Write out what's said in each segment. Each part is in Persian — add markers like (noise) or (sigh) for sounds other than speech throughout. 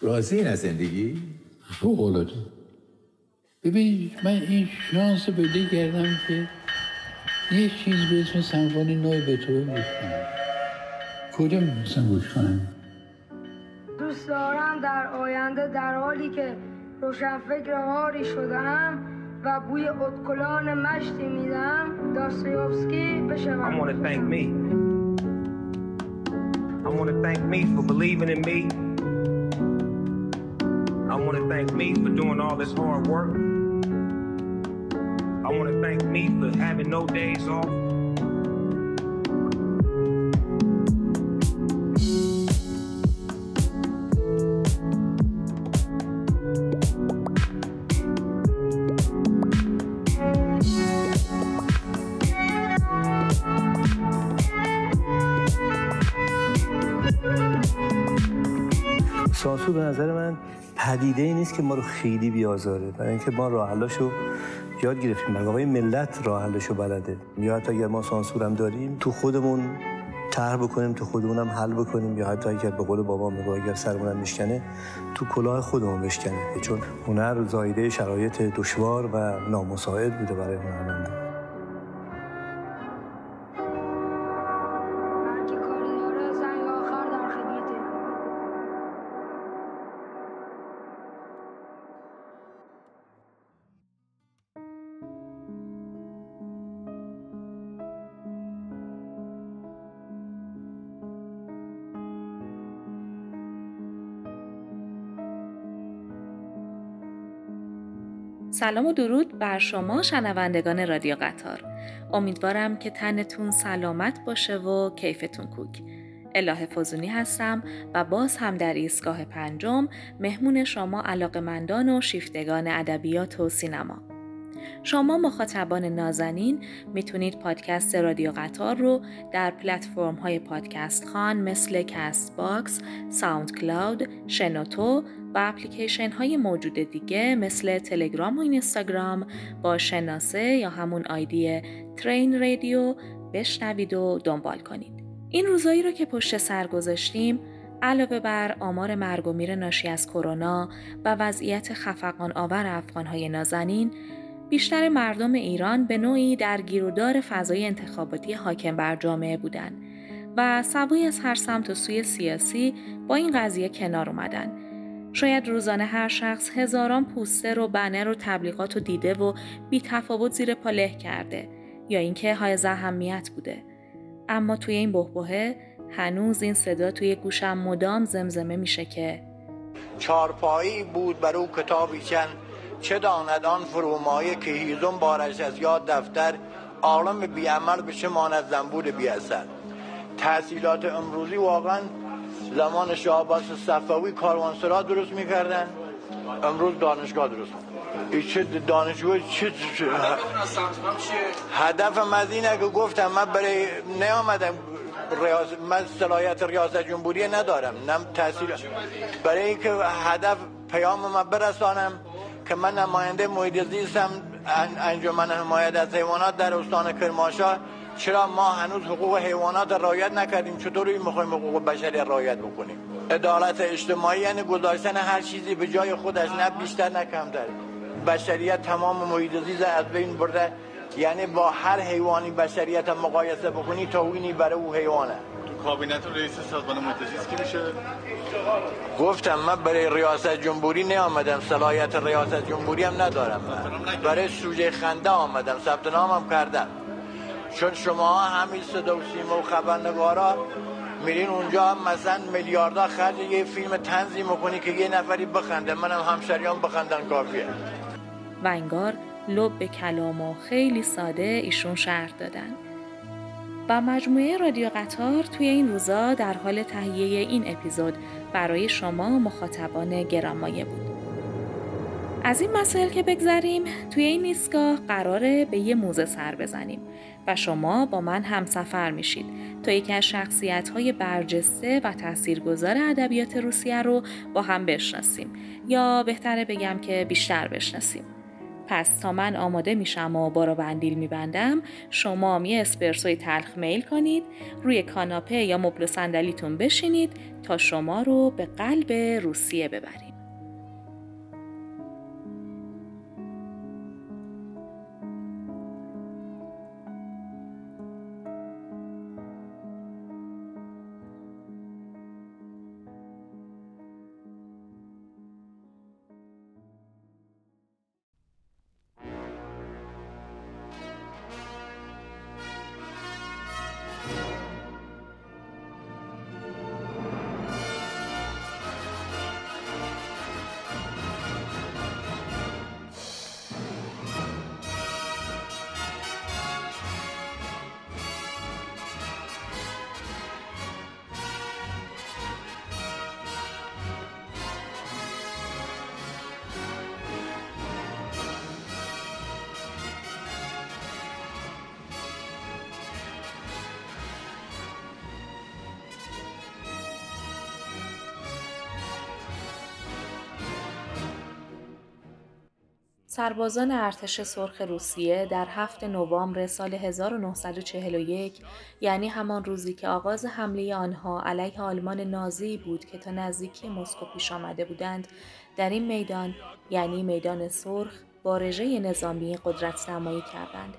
راضی این از زندگی؟ فوق ببین من این شانس پیدا کردم که یه چیز به اسم سمفونی نوع به تو گوش کنم کجا می‌تونستم گوش کنم دوست دارم در آینده در حالی که روشنفکر هاری شدم و بوی اتکلان مشتی میدم داستایوفسکی بشوم I want to thank me. I want to thank me for believing in me. I want to thank me for doing all this hard work. I want to thank me for having no days off. پدیده ای نیست که ما رو خیلی بیازاره. برای اینکه ما راه حلاشو یاد گرفتیم. برای ملت راه حلشو بلده. یا حتی اگر ما سانسور هم داریم تو خودمون طرح بکنیم تو خودمون هم حل بکنیم. یا حتی اگر به قول بابا میگه اگر سرمون هم میشکنه تو کلاه خودمون بشکنه. چون هنر زایده شرایط دشوار و نامساعد بوده برای هنرمنده سلام و درود بر شما شنوندگان رادیو قطار. امیدوارم که تنتون سلامت باشه و کیفتون کوک. الهه فزونی هستم و باز هم در ایستگاه پنجم مهمون شما علاقمندان و شیفتگان ادبیات و سینما. شما مخاطبان نازنین می‌تونید پادکست رادیو قطار رو در پلتفرم های پادکست خوان مثل Castbox، SoundCloud، شنوتو و اپلیکیشن های موجود دیگه مثل تلگرام و اینستاگرام با شناسه یا همون آیدی ترین رادیو بشنوید و دنبال کنید. این روزایی رو که پشت سر گذاشتیم علاوه بر آمار مرگ و میر ناشی از کرونا و وضعیت خفقان آور افغانهای نازنین بیشتر مردم ایران به نوعی در گیرودار فضای انتخاباتی حاکم بر جامعه بودند و سوای از هر سمت و سوی سیاسی با این قضیه کنار اومدن. شاید روزانه هر شخص هزاران پوستر و بنر و تبلیغات رو دیده و بی تفاوت زیر پا له کرده یا اینکه های اهمیت بوده. اما توی این بهبهه هنوز این صدا توی گوشم مدام زمزمه میشه که چارپایی بود بر او کتابی چند چه داند آن فرومایه که هیزم بارش از یاد دفتر عالم بیعمل به چه ماند زنبور بی اثر تحصیلات امروزی واقعا زمان شاه عباس صفوی کاروانسرا درست می‌کردن. امروز دانشگاه درست چه دانشگاه چه هدفم از اینه که گفتم من برای نیامدم ریاض من صلاحیت ریاست جمهوری ندارم نم تحصیل برای اینکه هدف پیام من برسانم. که من نماینده محیط زیستم ان- انجمن حمایت از حیوانات در استان کرمانشاه. چرا ما هنوز حقوق حیوانات رعایت نکردیم؟ چطوری می‌خوایم حقوق بشری رعایت بکنیم؟ عدالت اجتماعی یعنی گذاشتن هر چیزی به جای خودش نه بیشتر نه کمتر. بشریت تمام محیط زیست از بین برده. یعنی با هر حیوانی بشریت مقایسه بکنی توهینی برای او حیوانه. کابینت رئیس سازمان زیست کی میشه؟ گفتم من برای ریاست جمهوری نیامدم صلاحیت ریاست جمهوری هم ندارم من. برای سوژه خنده آمدم ثبت نامم کردم. چون شما همین صدا و سیما و خبرنگارا میرین اونجا هم مثلا میلیاردها خرج یه فیلم تنظی می‌کنی که یه نفری بخنده. منم همشریان بخندن کافیه. و انگار لب به کلام و خیلی ساده ایشون شرح دادن. و مجموعه رادیو قطار توی این روزا در حال تهیه این اپیزود برای شما مخاطبان گرانمایه بود. از این مسائل که بگذریم توی این ایستگاه قراره به یه موزه سر بزنیم و شما با من همسفر میشید تا یکی از شخصیت های برجسته و تاثیرگذار ادبیات روسیه رو با هم بشناسیم یا بهتره بگم که بیشتر بشناسیم. پس تا من آماده میشم و بارا بندیل میبندم شما یه اسپرسوی تلخ میل کنید روی کاناپه یا مبل صندلیتون بشینید تا شما رو به قلب روسیه ببریم سربازان ارتش سرخ روسیه در هفت نوامبر سال 1941 یعنی همان روزی که آغاز حمله آنها علیه آلمان نازی بود که تا نزدیکی مسکو پیش آمده بودند در این میدان یعنی میدان سرخ با رژه نظامی قدرت نمایی کردند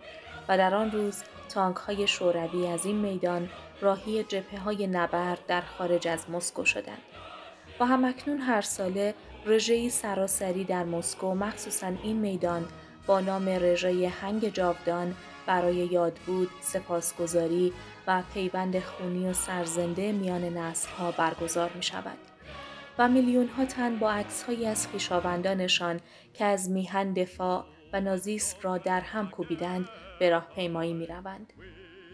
و در آن روز تانک های شوروی از این میدان راهی جبهه های نبرد در خارج از مسکو شدند. و همکنون هر ساله رژه‌ای سراسری در مسکو مخصوصا این میدان با نام رژه هنگ جاودان برای یاد بود، سپاسگزاری و پیوند خونی و سرزنده میان نسلها برگزار می شود. و میلیون ها تن با عکسهایی از خویشاوندانشان که از میهن دفاع و نازیسم را در هم کوبیدند به راه پیمایی می روند.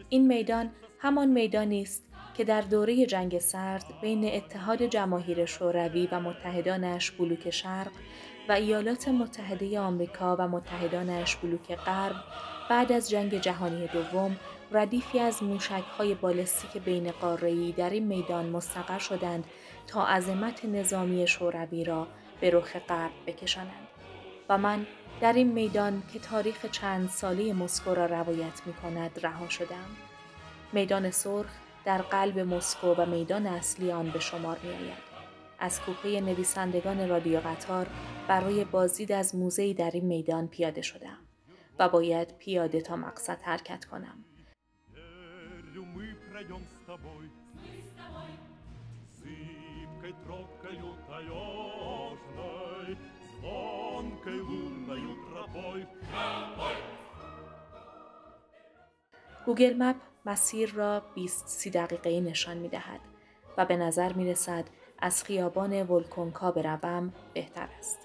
این میدان همان میدانی است که در دوره جنگ سرد بین اتحاد جماهیر شوروی و متحدانش بلوک شرق و ایالات متحده آمریکا و متحدانش بلوک غرب بعد از جنگ جهانی دوم ردیفی از موشک های بالستیک بین قاره‌ای در این میدان مستقر شدند تا عظمت نظامی شوروی را به رخ غرب بکشانند و من در این میدان که تاریخ چند ساله مسکو را روایت می کند رها شدم. میدان سرخ در قلب مسکو و میدان اصلی آن به شمار می آید. از کوپه نویسندگان رادیو قطار برای بازدید از موزهی در این میدان پیاده شدم و باید پیاده تا مقصد حرکت کنم. گوگل مپ مسیر را 20 سی دقیقه نشان می دهد و به نظر می رسد از خیابان ولکونکا بروم بهتر است.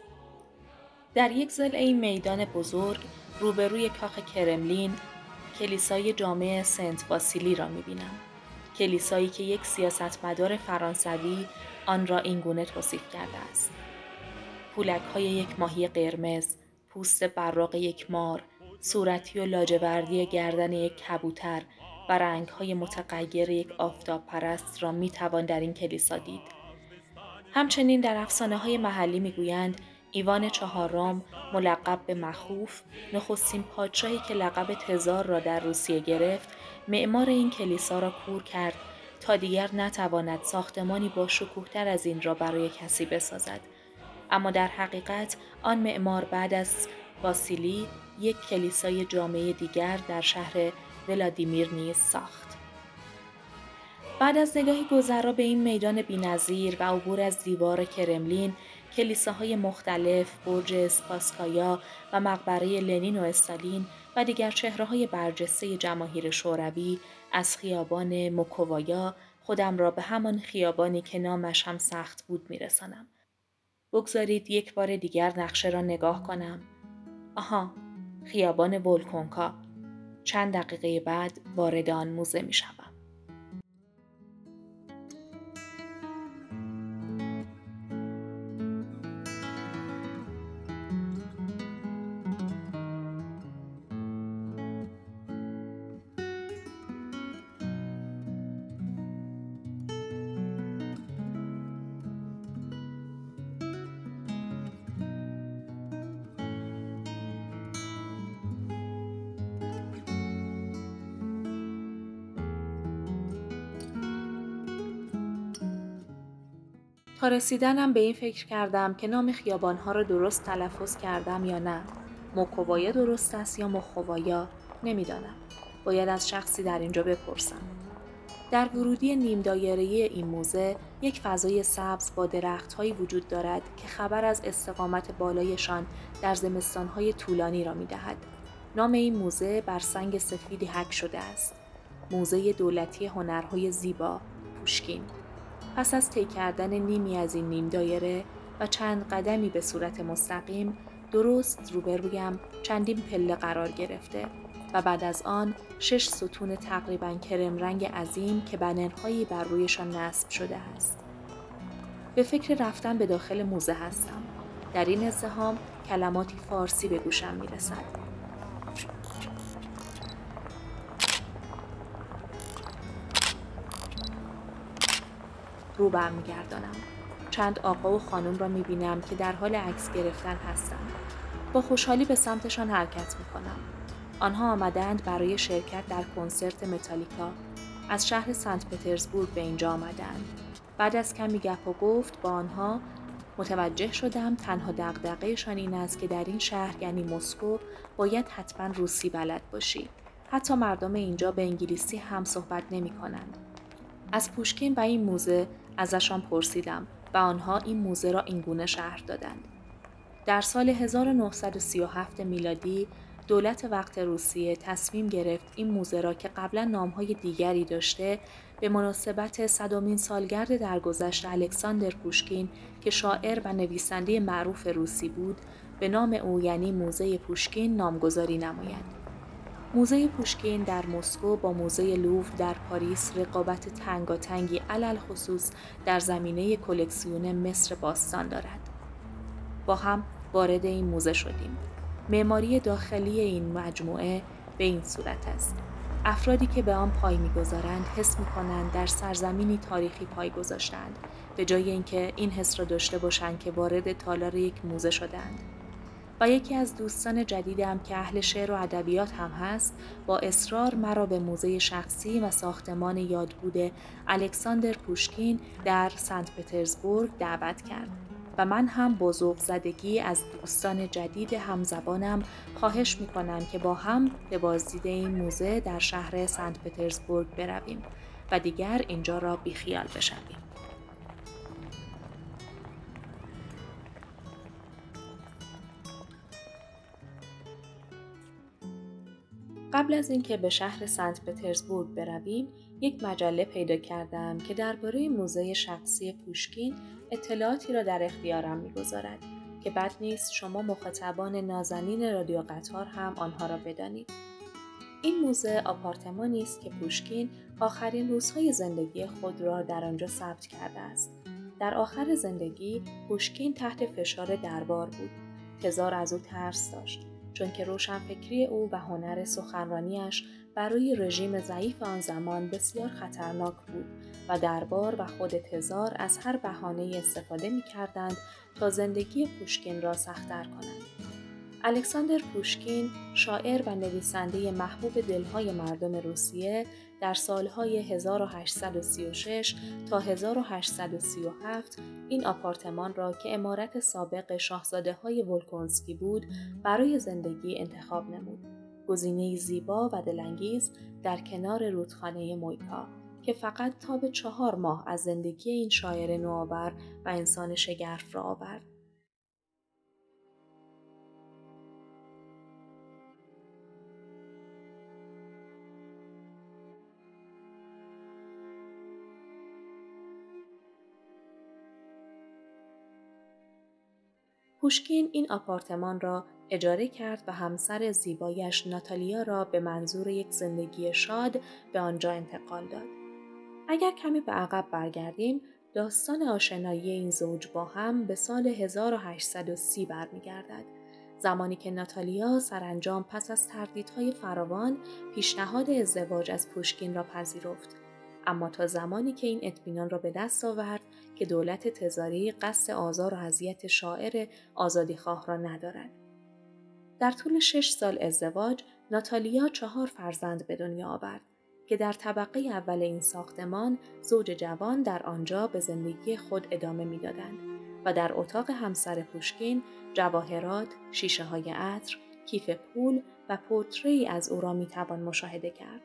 در یک زل میدان بزرگ روبروی کاخ کرملین کلیسای جامع سنت واسیلی را می بینم. کلیسایی که یک سیاستمدار فرانسوی آن را اینگونه توصیف کرده است. پولک های یک ماهی قرمز، پوست براق یک مار، صورتی و لاجوردی گردن یک کبوتر و رنگهای متغیر یک آفتاب پرست را می توان در این کلیسا دید. همچنین در افسانه های محلی می گویند ایوان چهارم ملقب به مخوف نخستین پادشاهی که لقب تزار را در روسیه گرفت معمار این کلیسا را کور کرد تا دیگر نتواند ساختمانی با شکوهتر از این را برای کسی بسازد اما در حقیقت آن معمار بعد از واسیلی یک کلیسای جامعه دیگر در شهر ولادیمیر نیز ساخت. بعد از نگاهی گذرا به این میدان بینظیر و عبور از دیوار کرملین، کلیساهای مختلف، برج اسپاسکایا و مقبره لنین و استالین و دیگر چهره های برجسته جماهیر شوروی از خیابان موکوایا خودم را به همان خیابانی که نامش هم سخت بود میرسانم. بگذارید یک بار دیگر نقشه را نگاه کنم. آها، خیابان ولکونکا. چند دقیقه بعد وارد آن موزه می شود. رسیدنم به این فکر کردم که نام خیابانها را درست تلفظ کردم یا نه. موکووایا درست است یا مخوایا نمی‌دانم. باید از شخصی در اینجا بپرسم. در ورودی نیم دایره این موزه یک فضای سبز با درختهایی وجود دارد که خبر از استقامت بالایشان در زمستانهای طولانی را می دهد. نام این موزه بر سنگ سفیدی حک شده است. موزه دولتی هنرهای زیبا، پوشکین. پس از طی کردن نیمی از این نیم دایره و چند قدمی به صورت مستقیم درست روبرویم چندین پله قرار گرفته و بعد از آن شش ستون تقریبا کرم رنگ عظیم که بنرهایی بر رویشان نصب شده است. به فکر رفتن به داخل موزه هستم. در این ازدهام کلماتی فارسی به گوشم می رسد. رو برمیگردانم. چند آقا و خانم را می بینم که در حال عکس گرفتن هستند. با خوشحالی به سمتشان حرکت می کنم. آنها آمدند برای شرکت در کنسرت متالیکا. از شهر سنت پترزبورگ به اینجا آمدند. بعد از کمی گپ و گفت با آنها متوجه شدم تنها دقدقهشان این است که در این شهر یعنی مسکو باید حتما روسی بلد باشی. حتی مردم اینجا به انگلیسی هم صحبت نمی کنند. از پوشکین و این موزه ازشان پرسیدم و آنها این موزه را اینگونه شهر دادند. در سال 1937 میلادی دولت وقت روسیه تصمیم گرفت این موزه را که قبلا نامهای دیگری داشته به مناسبت صدامین سالگرد درگذشت الکساندر پوشکین که شاعر و نویسنده معروف روسی بود به نام او یعنی موزه پوشکین نامگذاری نماید. موزه پوشکین در مسکو با موزه لوف در پاریس رقابت تنگاتنگی علل خصوص در زمینه کلکسیون مصر باستان دارد. با هم وارد این موزه شدیم. معماری داخلی این مجموعه به این صورت است. افرادی که به آن پای می‌گذارند حس می‌کنند در سرزمینی تاریخی پای گذاشتند به جای اینکه این حس را داشته باشند که وارد تالار یک موزه شدند و یکی از دوستان جدیدم که اهل شعر و ادبیات هم هست با اصرار مرا به موزه شخصی و ساختمان یادبود الکساندر پوشکین در سنت پترزبورگ دعوت کرد و من هم بزرگ زدگی از دوستان جدید همزبانم خواهش می کنم که با هم به بازدید این موزه در شهر سنت پترزبورگ برویم و دیگر اینجا را بیخیال بشویم. قبل از اینکه به شهر سنت پترزبورگ برویم یک مجله پیدا کردم که درباره موزه شخصی پوشکین اطلاعاتی را در اختیارم می‌گذارد که بد نیست شما مخاطبان نازنین رادیو قطار هم آنها را بدانید. این موزه آپارتمانی است که پوشکین آخرین روزهای زندگی خود را در آنجا ثبت کرده است. در آخر زندگی پوشکین تحت فشار دربار بود. تزار از او ترس داشت. چون که روشنفکری او و هنر سخنرانیش برای رژیم ضعیف آن زمان بسیار خطرناک بود و دربار و خود تزار از هر بهانه استفاده می کردند تا زندگی پوشکین را سختتر کنند. الکساندر پوشکین شاعر و نویسنده محبوب دلهای مردم روسیه در سالهای 1836 تا 1837 این آپارتمان را که امارت سابق شاهزاده های ولکونسکی بود برای زندگی انتخاب نمود. گزینه زیبا و دلانگیز در کنار رودخانه مویکا که فقط تا به چهار ماه از زندگی این شاعر نوآور و انسان شگرف را آورد. پوشکین این آپارتمان را اجاره کرد و همسر زیبایش ناتالیا را به منظور یک زندگی شاد به آنجا انتقال داد. اگر کمی به عقب برگردیم، داستان آشنایی این زوج با هم به سال 1830 برمیگردد. زمانی که ناتالیا سرانجام پس از تردیدهای فراوان پیشنهاد ازدواج از پوشکین را پذیرفت اما تا زمانی که این اطمینان را به دست آورد که دولت تزاری قصد آزار و اذیت شاعر آزادیخواه را ندارد. در طول شش سال ازدواج، ناتالیا چهار فرزند به دنیا آورد. که در طبقه اول این ساختمان زوج جوان در آنجا به زندگی خود ادامه می‌دادند و در اتاق همسر پوشکین جواهرات، شیشه های عطر، کیف پول و پورتری از او را می توان مشاهده کرد.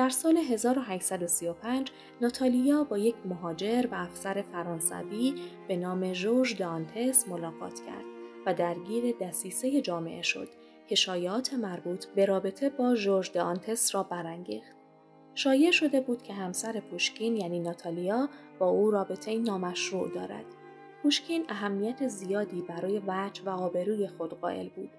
در سال 1835 ناتالیا با یک مهاجر و افسر فرانسوی به نام ژورژ دانتس ملاقات کرد و درگیر دسیسه جامعه شد که شایعات مربوط به رابطه با ژورژ دانتس را برانگیخت. شایع شده بود که همسر پوشکین یعنی ناتالیا با او رابطه نامشروع دارد. پوشکین اهمیت زیادی برای وجه و آبروی خود قائل بود.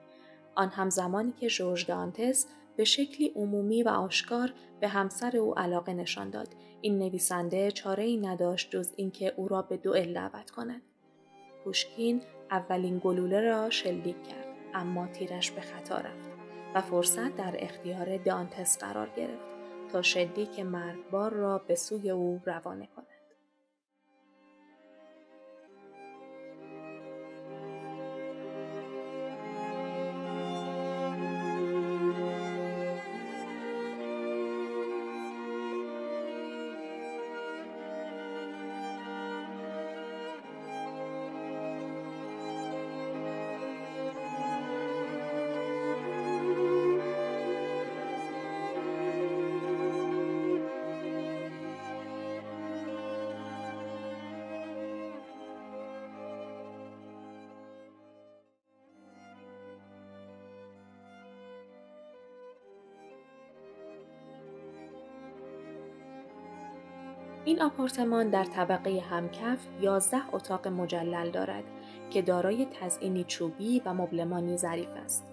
آن هم زمانی که ژورژ دانتس به شکلی عمومی و آشکار به همسر او علاقه نشان داد. این نویسنده چاره ای نداشت جز اینکه او را به دوئل دعوت کند. پوشکین اولین گلوله را شلیک کرد اما تیرش به خطا رفت و فرصت در اختیار دانتس قرار گرفت تا شلیک مرگبار را به سوی او روانه کند. آپارتمان در طبقه همکف 11 اتاق مجلل دارد که دارای تزئینی چوبی و مبلمانی ظریف است.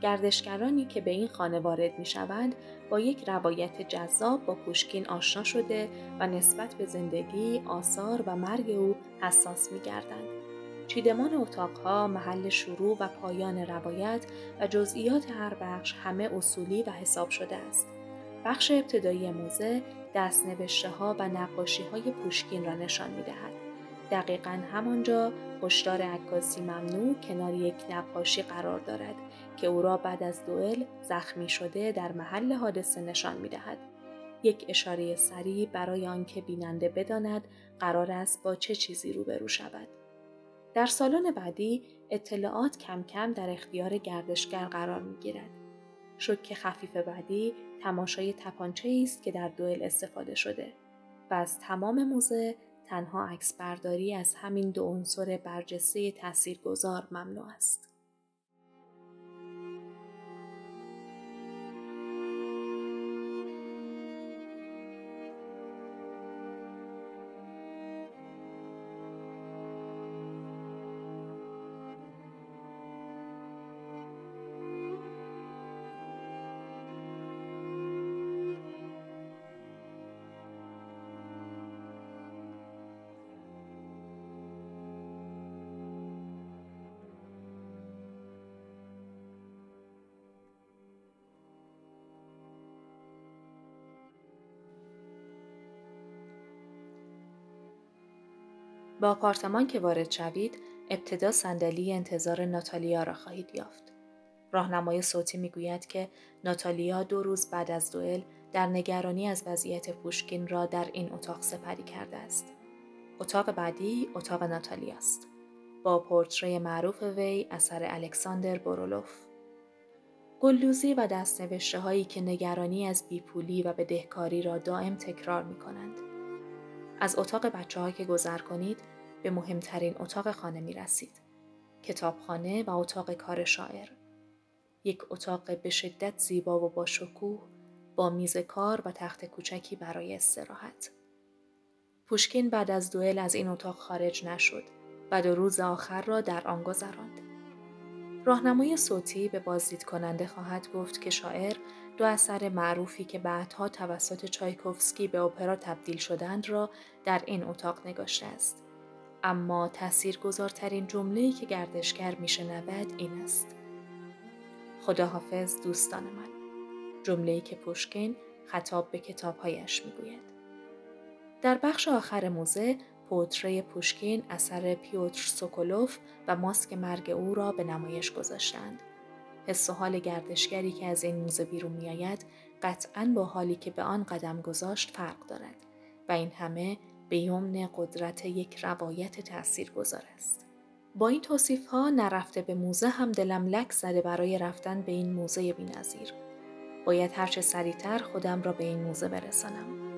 گردشگرانی که به این خانه وارد می شوند با یک روایت جذاب با پوشکین آشنا شده و نسبت به زندگی، آثار و مرگ او حساس می گردند. چیدمان اتاقها، محل شروع و پایان روایت و جزئیات هر بخش همه اصولی و حساب شده است. بخش ابتدایی موزه دستنوشته ها و نقاشی های پوشکین را نشان می دهد. دقیقا همانجا هشدار عکاسی ممنوع کنار یک نقاشی قرار دارد که او را بعد از دوئل زخمی شده در محل حادثه نشان می دهد. یک اشاره سریع برای آنکه بیننده بداند قرار است با چه چیزی روبرو شود. در سالن بعدی اطلاعات کم کم در اختیار گردشگر قرار می گیرد. شک خفیف بعدی تماشای تپانچه است که در دوئل استفاده شده و از تمام موزه تنها عکس برداری از همین دو عنصر برجسته تاثیرگذار ممنوع است. با آپارتمان که وارد شوید ابتدا صندلی انتظار ناتالیا را خواهید یافت. راهنمای صوتی می‌گوید که ناتالیا دو روز بعد از دوئل در نگرانی از وضعیت پوشکین را در این اتاق سپری کرده است. اتاق بعدی اتاق ناتالیا است. با پورتری معروف وی اثر الکساندر بورولوف. گلدوزی و دستنوشته هایی که نگرانی از بیپولی و بدهکاری را دائم تکرار می کنند. از اتاق بچه که گذر کنید به مهمترین اتاق خانه می رسید. کتابخانه و اتاق کار شاعر. یک اتاق به شدت زیبا و با شکوه با میز کار و تخت کوچکی برای استراحت. پوشکین بعد از دوئل از این اتاق خارج نشد و دو روز آخر را در آن گذراند. راهنمای صوتی به بازدید کننده خواهد گفت که شاعر دو اثر معروفی که بعدها توسط چایکوفسکی به اپرا تبدیل شدند را در این اتاق نگاشته است. اما تاثیرگذارترین جمله‌ای که گردشگر میشنود این است. خداحافظ دوستان من. جمله‌ای که پوشکین خطاب به کتابهایش می‌گوید. در بخش آخر موزه پوتره پوشکین اثر پیوتر سوکولوف و ماسک مرگ او را به نمایش گذاشتند. حس و حال گردشگری که از این موزه بیرون میآید قطعا با حالی که به آن قدم گذاشت فرق دارد و این همه به یمن قدرت یک روایت تأثیر گذار است. با این توصیف ها نرفته به موزه هم دلم لک زده برای رفتن به این موزه بینظیر. باید هرچه سریعتر خودم را به این موزه برسانم.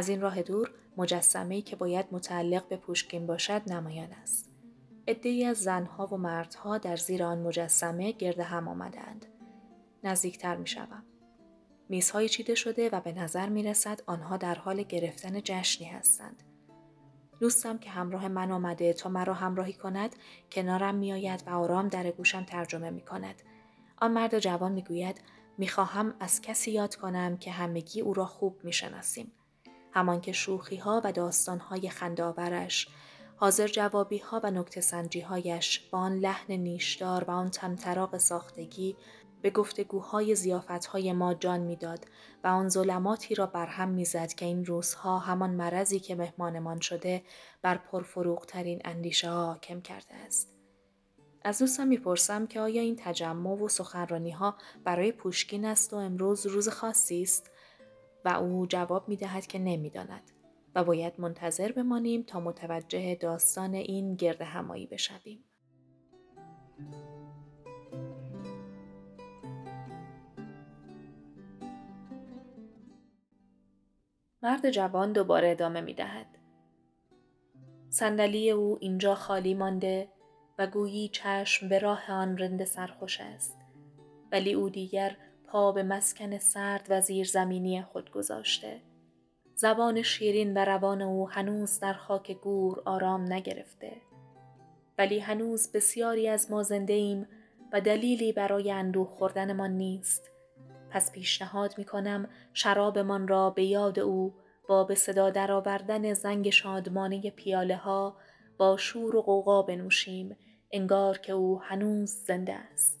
از این راه دور مجسمه‌ای که باید متعلق به پوشکین باشد نمایان است. عدهای از زنها و مردها در زیر آن مجسمه گرد هم آمدند. نزدیکتر می شوم. میزهای چیده شده و به نظر می رسد آنها در حال گرفتن جشنی هستند. دوستم که همراه من آمده تا مرا همراهی کند کنارم می آید و آرام در گوشم ترجمه می کند. آن مرد جوان می گوید از کسی یاد کنم که همگی او را خوب می شناسیم. همان که شوخی ها و داستان های خنداورش، حاضر جوابی ها و نکت سنجی هایش با آن لحن نیشدار و آن تمطراق ساختگی به گفتگوهای زیافت های ما جان می‌داد و آن ظلماتی را برهم می‌زد که این روزها همان مرضی که مهمانمان شده بر پرفروغترین اندیشه ها حاکم کرده است. از دوستم می‌پرسم که آیا این تجمع و سخنرانی ها برای پوشکین است و امروز روز خاصی است و او جواب می دهد که نمی داند و باید منتظر بمانیم تا متوجه داستان این گرد همایی بشویم. مرد جوان دوباره ادامه می دهد. صندلی او اینجا خالی مانده و گویی چشم به راه آن رند سرخوش است. ولی او دیگر پا به مسکن سرد و زیرزمینی خود گذاشته. زبان شیرین و روان او هنوز در خاک گور آرام نگرفته. ولی هنوز بسیاری از ما زنده ایم و دلیلی برای اندوه خوردنمان نیست. پس پیشنهاد می کنم شرابمان را به یاد او با به صدا درآوردن زنگ شادمانه پیاله ها با شور و قوقا بنوشیم انگار که او هنوز زنده است.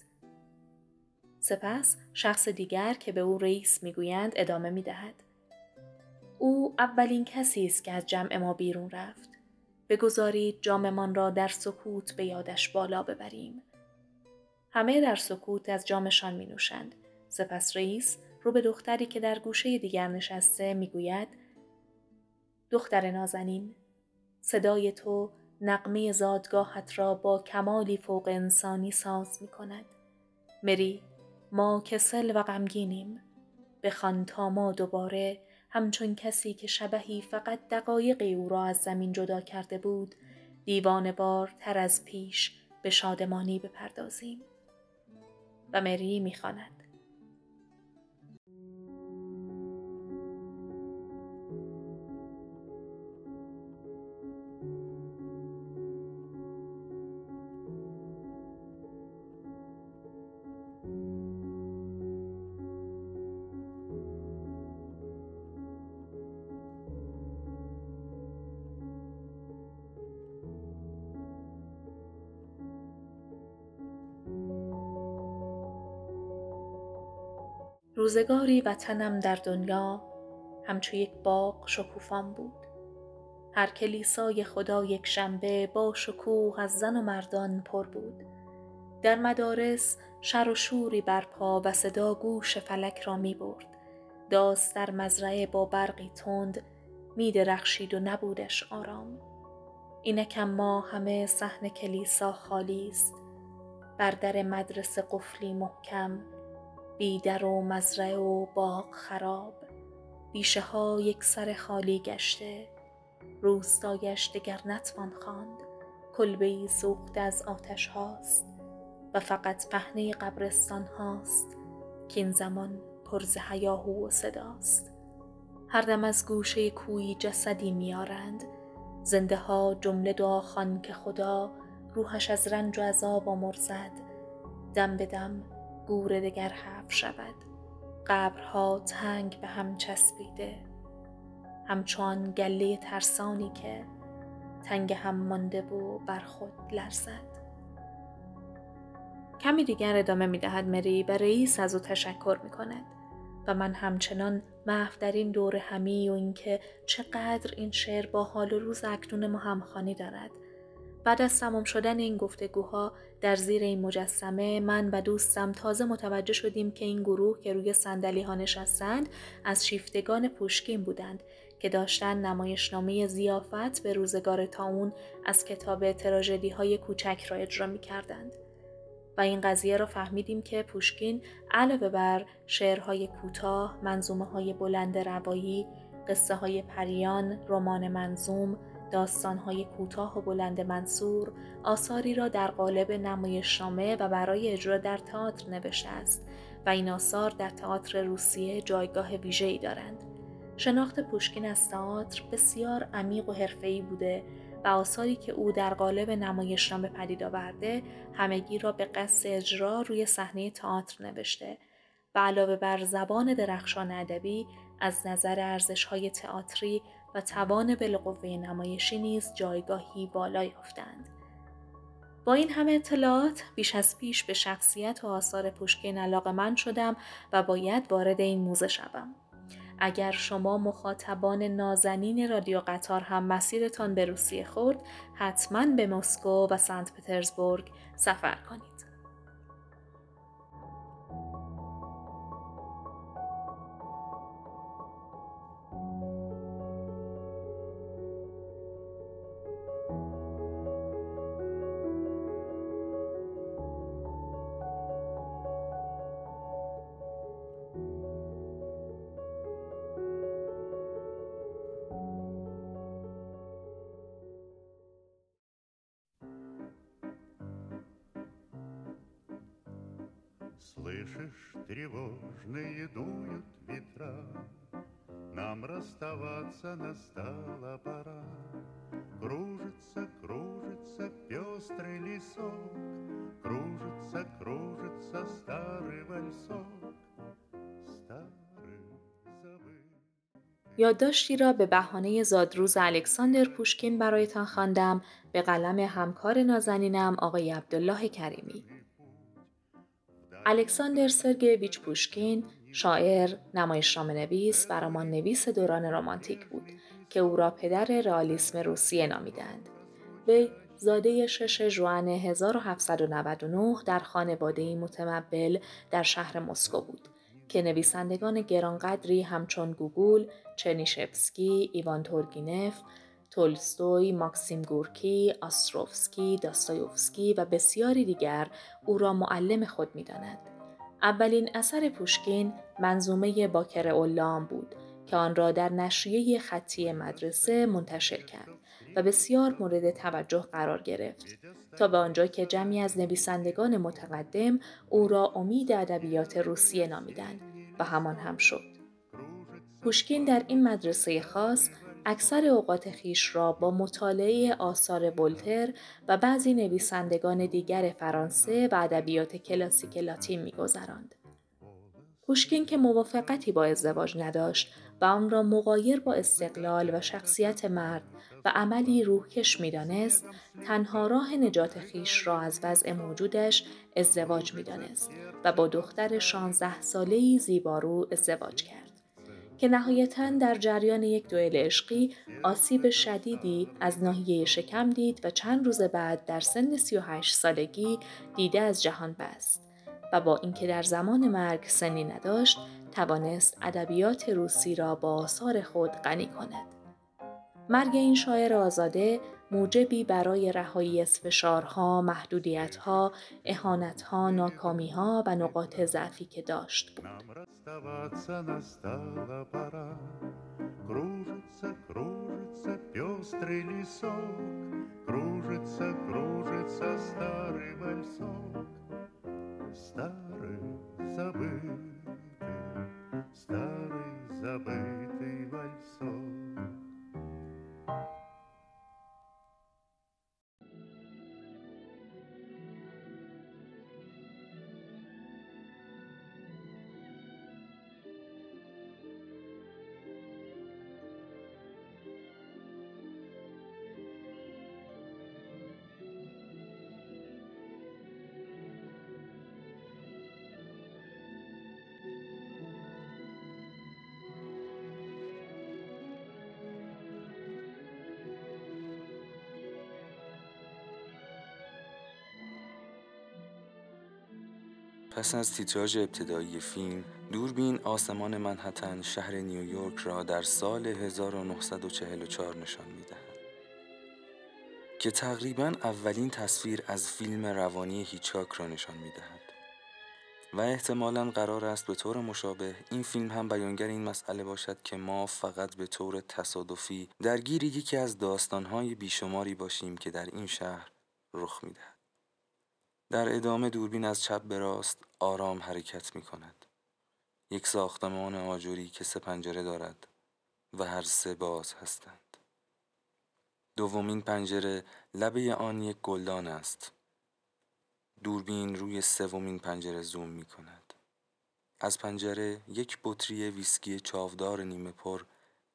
سپس شخص دیگر که به او رئیس می‌گویند ادامه می‌دهد او اولین کسی است که از جمع ما بیرون رفت بگذارید جاممان را در سکوت به یادش بالا ببریم همه در سکوت از جامشان می نوشند. سپس رئیس رو به دختری که در گوشه دیگر نشسته می‌گوید دختر نازنین صدای تو نقمه زادگاهت را با کمالی فوق انسانی ساز می کند. مری ما کسل و غمگینیم. بخوان تا ما دوباره همچون کسی که شبهی فقط دقایقی او را از زمین جدا کرده بود دیوان بار تر از پیش به شادمانی بپردازیم. و مری می‌خواند. روزگاری وطنم در دنیا همچو یک باغ شکوفان بود. هر کلیسای خدا یک شنبه با شکوه از زن و مردان پر بود. در مدارس شر و شوری برپا و صدا گوش فلک را می برد. داست در مزرعه با برقی تند می درخشید و نبودش آرام. اینکم ما همه صحن کلیسا خالی است. بر در مدرسه قفلی محکم بیدر و مزرعه و باغ خراب. بیشه ها یک سر خالی گشته. روستایش دگر نتوان خواند. کلبه سوخته از آتش هاست. و فقط پهنه قبرستان هاست. که این زمان پر ز هیاهو و صداست. هر دم از گوشه کویی جسدی میارند زنده ها جمله دعا خوان که خدا روحش از رنج و عذاب آمرزد. دم به دم گور دگر حف شود. قبرها تنگ به هم چسبیده. همچون گله ترسانی که تنگ هم مانده و بر خود لرزد. کمی دیگر ادامه می دهد مری و رئیس از او تشکر می کند و من همچنان محو در این دور همی و اینکه چقدر این شعر با حال و روز اکنون ما همخوانی دارد. بعد از تمام شدن این گفتگوها در زیر این مجسمه من و دوستم تازه متوجه شدیم که این گروه که روی سندلی ها نشستند از شیفتگان پوشکین بودند که داشتن نمایشنامه زیافت به روزگار تاون از کتاب تراژدی های کوچک را اجرا می کردند. و این قضیه را فهمیدیم که پوشکین علاوه بر شعرهای کوتاه، منظومه های بلند روایی، قصه های پریان، رمان منظوم، داستانهای کوتاه و بلند منصور، آثاری را در قالب نمایشنامه و برای اجرا در تئاتر نوشته است و این آثار در تئاتر روسیه جایگاه ویژه‌ای دارند. شناخت پوشکین از تئاتر بسیار عمیق و حرفه‌ای بوده و آثاری که او در قالب نمایشنامه پدید آورده همگی را به قصد اجرا روی صحنه تئاتر نوشته و علاوه بر زبان درخشان ادبی از نظر ارزش‌های تئاتری و توان بالقوه نمایشی نیز جایگاهی بالا یافتند. با این همه اطلاعات بیش از پیش به شخصیت و آثار پوشکین علاقه من شدم و باید وارد این موزه شوم. اگر شما مخاطبان نازنین رادیو قطار هم مسیرتان به روسیه خورد حتما به مسکو و سنت پترزبورگ سفر کنید. тревожные дуют ветра, Нам расставаться настала пора. Кружится, кружится пестрый лесок, Кружится, кружится старый вальсок, Старый забыт. یادداشتی را به بهانه زادروز الکساندر پوشکین برایتان خواندم به قلم همکار نازنینم آقای عبدالله کریمی. الکساندر سرگیویچ پوشکین شاعر، نمایشنامه نویس و رمان نویس دوران رمانتیک بود که او را پدر رئالیسم روسیه نامیدند. وی زاده شش ژوئن 1799 در خانواده متمبل در شهر مسکو بود که نویسندگان گرانقدری همچون گوگول، چرنیشفسکی، ایوان تورگینف، تولستوی، ماکسیم گورکی، آستروفسکی، داستایوفسکی و بسیاری دیگر او را معلم خود می داند. اولین اثر پوشکین منظومه باکر اولام بود که آن را در نشریه خطی مدرسه منتشر کرد و بسیار مورد توجه قرار گرفت تا به آنجا که جمعی از نویسندگان متقدم او را امید ادبیات روسیه نامیدند و همان هم شد. پوشکین در این مدرسه خاص اکثر اوقات خیش را با مطالعه آثار ولتر و بعضی نویسندگان دیگر فرانسه و ادبیات کلاسیک لاتین میگذراند. پوشکین که موافقتی با ازدواج نداشت و آن را مقایر با استقلال و شخصیت مرد و عملی روحکش می‌دانست تنها راه نجات خیش را از وضع موجودش ازدواج می‌دانست و با دختر 16 ساله‌ای زیبارو ازدواج کرد. که نهایتا در جریان یک دوئل عشقی آسیب شدیدی از ناحیه شکم دید و چند روز بعد در سن 38 سالگی دیده از جهان بست و با اینکه در زمان مرگ سنی نداشت توانست ادبیات روسی را با آثار خود غنی کند. مرگ این شاعر آزاده موجبی برای رهایی از فشارها، محدودیتها، اهانتها، ناکامیها و نقاط ضعفی که داشت بود. Кружится, кружится пестрый лесок, Кружится, кружится старый вальсок, Старый забытый, старый забытый پس از تیتراژ ابتدایی فیلم، دوربین آسمان منحتن شهر نیویورک را در سال 1944 نشان می‌دهد. که تقریبا اولین تصویر از فیلم روانی هیچاک را نشان می‌دهد. و احتمالا قرار است به طور مشابه این فیلم هم بیانگر این مسئله باشد که ما فقط به طور تصادفی درگیر یکی از داستانهای بیشماری باشیم که در این شهر رخ می‌دهد. در ادامه دوربین از چپ به راست آرام حرکت می کند. یک ساختمان آجوری که سه پنجره دارد و هر سه باز هستند. دومین پنجره لبه آن یک گلدان است. دوربین روی سومین پنجره زوم می کند. از پنجره یک بطری ویسکی چاودار نیمه پر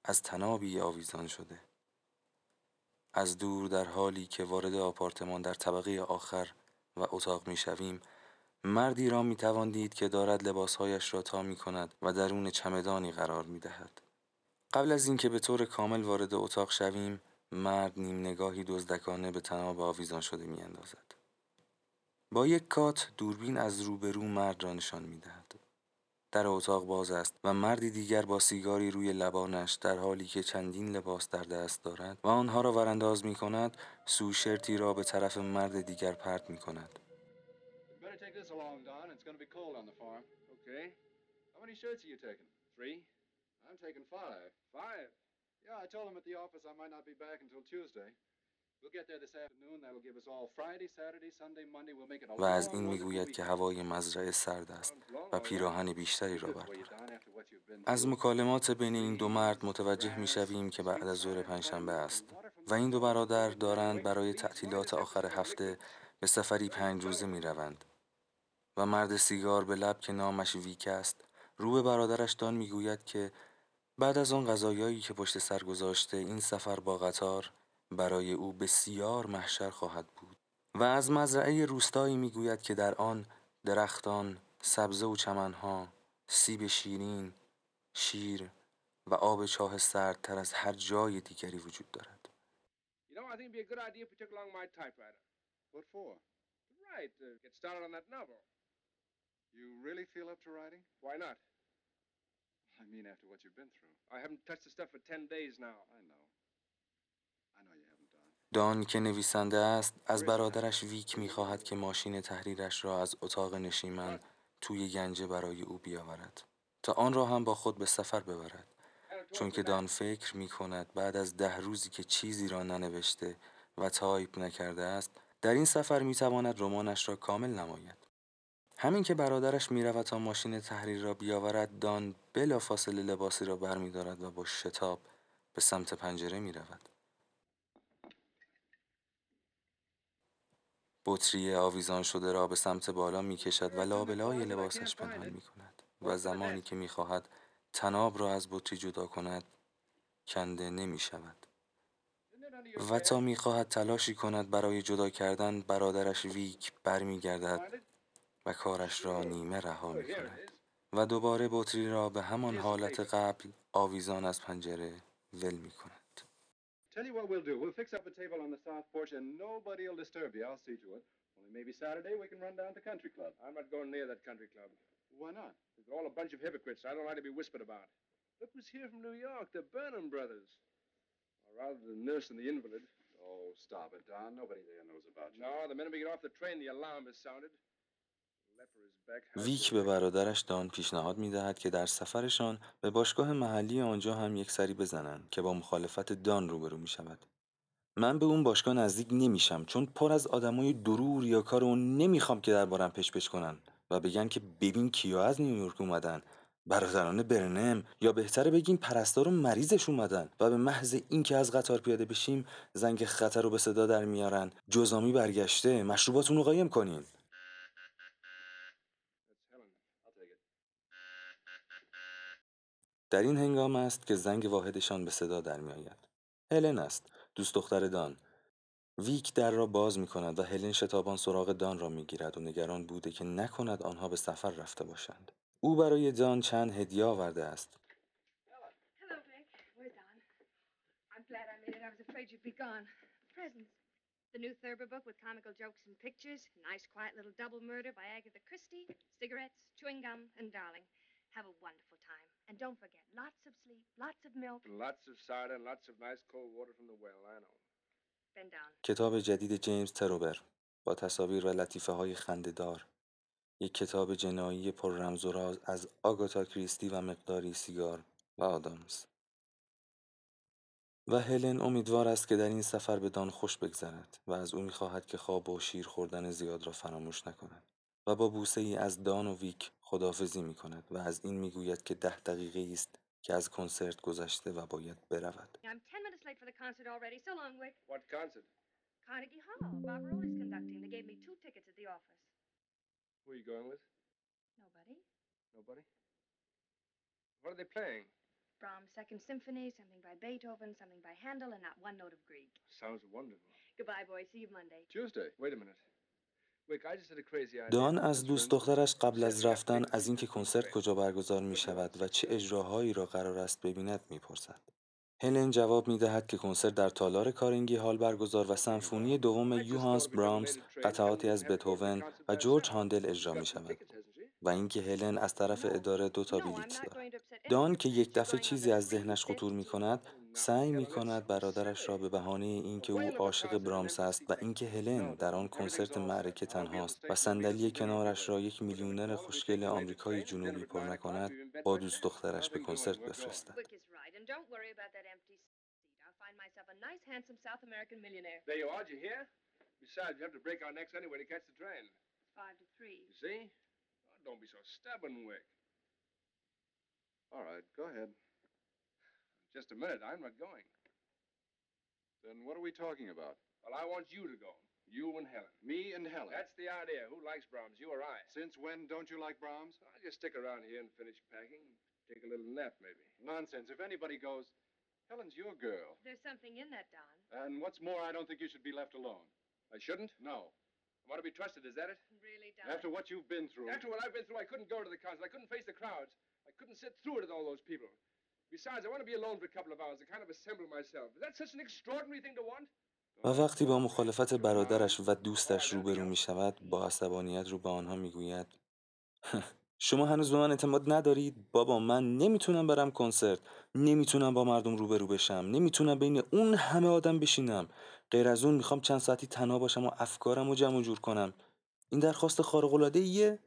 از تنابی آویزان شده. از دور در حالی که وارد آپارتمان در طبقه آخر و اتاق می شویم مردی را می توان دید که دارد لباسهایش را تا می کند و درون چمدانی قرار می دهد. قبل از اینکه به طور کامل وارد اتاق شویم مرد نیم نگاهی دزدکانه به تناب آویزان شده می اندازد. با یک کات دوربین از روبرو مرد را نشان می دهد. در اتاق باز است و مردی دیگر با سیگاری روی لبانش در حالی که چندین لباس در دست دارد و آنها را ورانداز می کند سوشرتی را به طرف مرد دیگر پرت می کند. و از این می‌گوید که هوای مزرعه سرد است و پیراهن بیشتری را بردارد از مکالمات بین این دو مرد متوجه می شویم که بعد از ظهر پنجشنبه است و این دو برادر دارند برای تعطیلات آخر هفته به سفری پنج روزه می روند و مرد سیگار به لب که نامش ویک است رو به برادرش دان می‌گوید که بعد از آن غذایایی که پشت سر گذاشته این سفر با قطار برای او بسیار محشر خواهد بود و از مزرعه روستایی می‌گوید که در آن درختان، سبزه و چمنها، سیب شیرین، شیر و آب چاه سردتر از هر جای دیگری وجود دارد. You know, دان که نویسنده است از برادرش ویک می‌خواهد که ماشین تحریرش را از اتاق نشیمن توی گنجه برای او بیاورد تا آن را هم با خود به سفر ببرد. چون که دان فکر می کند بعد از ده روزی که چیزی را ننوشته و تایپ نکرده است در این سفر می تواند رمانش را کامل نماید. همین که برادرش می رود تا ماشین تحریر را بیاورد دان بلا فاصله لباسی را برمیدارد و با شتاب به سمت پنجره می بطری آویزان شده را به سمت بالا می کشد و لابلای لباسش پنهان می کند و زمانی که می خواهد تناب را از بطری جدا کند کنده نمی شود و تا می خواهد تلاشی کند برای جدا کردن برادرش ویک برمی گردد و کارش را نیمه رها می کند و دوباره بطری را به همان حالت قبل آویزان از پنجره ول می کند. Tell you what we'll do. We'll fix up a table on the south porch and nobody'll disturb you. I'll see to it. Only maybe Saturday we can run down to the Country Club. I'm not going near that country club. Why not? They're all a bunch of hypocrites. I don't like to be whispered about. Look who's here from New York, the Burnham brothers. Or rather, the nurse and the invalid. Oh, stop it, Don. Nobody there knows about you. No, the minute we get off the train, the alarm is sounded. ویک به برادرش دان پیشنهاد می دهد که در سفرشان به باشگاه محلی آنجا هم یک سری بزنند که با مخالفت دان روبرو می شود. من به اون باشگاه نزدیک نمیشم چون پر از آدمای درور یا کار اون نمی‌خوام که دربارم پش کنن و بگن که ببین کیا از نیویورک اومدن برادران برنم یا بهتره بگیم پرستار و مریضش اومدن و به محض اینکه از قطار پیاده بشیم زنگ خطر رو به صدا در میارن جزامی برگشته مشروباتون رو قایم کنین در این هنگام است که زنگ واحدشان به صدا در می آید. هلن است دوست دختر دان ویک در را باز می کند و هلن شتابان سراغ دان را می گیرد و نگران بوده که نکند آنها به سفر رفته باشند او برای دان چند هدیه آورده است. The new Thurber book with comical jokes and pictures. Nice, quiet little double murder by Agatha Christie. Cigarettes, chewing gum, and darling. Have a wonderful time. And don't forget, lots of sleep, lots of milk. Lots of cider and lots of nice cold water from the well, I know. Bend down. کتاب جدید جیمز تروبر با تصاویر و لطیفه های خندهدار یک کتاب جنایی پر رمز و راز از آگاتا کریستی و مقداری سیگار و آدامز و هلن امیدوار است که در این سفر به دان خوش بگذرد و از او می‌خواهد که خواب و شیر خوردن زیاد را فراموش نکند و با بوسه ای از دان و ویک خداحافظی می کند و از این می‌گوید که ده دقیقه است که از کنسرت گذشته و باید برود. I'm ten minutes late for the concert already. So long, Wick. What concert? Carnegie Hall. Bob Rowley's conducting. They gave me two tickets at the office. Who are you going with? Nobody? Nobody? What are they playing? Brahms' Second Symphony, something by Beethoven, something by Handel, and not one note of Grieg. Sounds wonderful. Goodbye, boys. See you Monday. Tuesday. Wait a minute. دان از دوست دخترش قبل از رفتن از اینکه کنسرت کجا برگزار می شود و چه اجراهایی را قرار است ببیند می پرسد. هلن جواب می دهد که کنسرت در تالار کارنگی هال برگزار و سمفونی دوم یوهانس برامز قطعاتی از بتهوون و جورج هاندل اجرا می شود و اینکه هلن از طرف اداره دو تا not دارد. دان که. یک دفعه چیزی از ذهنش خطور. می کند سعی می کند برادرش را به بهانه اینکه او عاشق برامس است و اینکه هلن در آن کنسرت معرکه تنهاست و صندلی کنارش را یک میلیونر خوشگل آمریکای جنوبی پر نکند با دوست دخترش به کنسرت بفرستد. Don't be so stubborn, Wick. All right, go ahead. Just a minute, I'm not going. Then what are we talking about? Well, I want you to go. You and Helen. Me and Helen. That's the idea. Who likes Brahms, you or I? Since when don't you like Brahms? I'll just stick around here and finish packing. Take a little nap, maybe. Nonsense. If anybody goes, Helen's your girl. There's something in that, Don. And what's more, I don't think you should be left alone. I shouldn't? No. I want to be trusted, is that it? Really, Don. After what you've been through. After what I've been through, I couldn't go to the concert. I couldn't face the crowds. I couldn't sit through it with all those people. Besides, I want to be alone for a couple of hours to kind of assemble myself. Is that such an extraordinary thing to want? و وقتی با مخالفت برادرش و دوستش روبرو می شود با عصبانیت رو به آنها می گوید (laughs) شما هنوز به من اعتماد ندارید؟ بابا من نمی‌تونم برم کنسرت. نمی‌تونم با مردم روبرو بشم. نمی‌تونم بین اون همه آدم بشینم. غیر از اون می‌خوام چند ساعتی تنها باشم و افکارم رو جمع و جور کنم. این درخواست خارق العاده ایه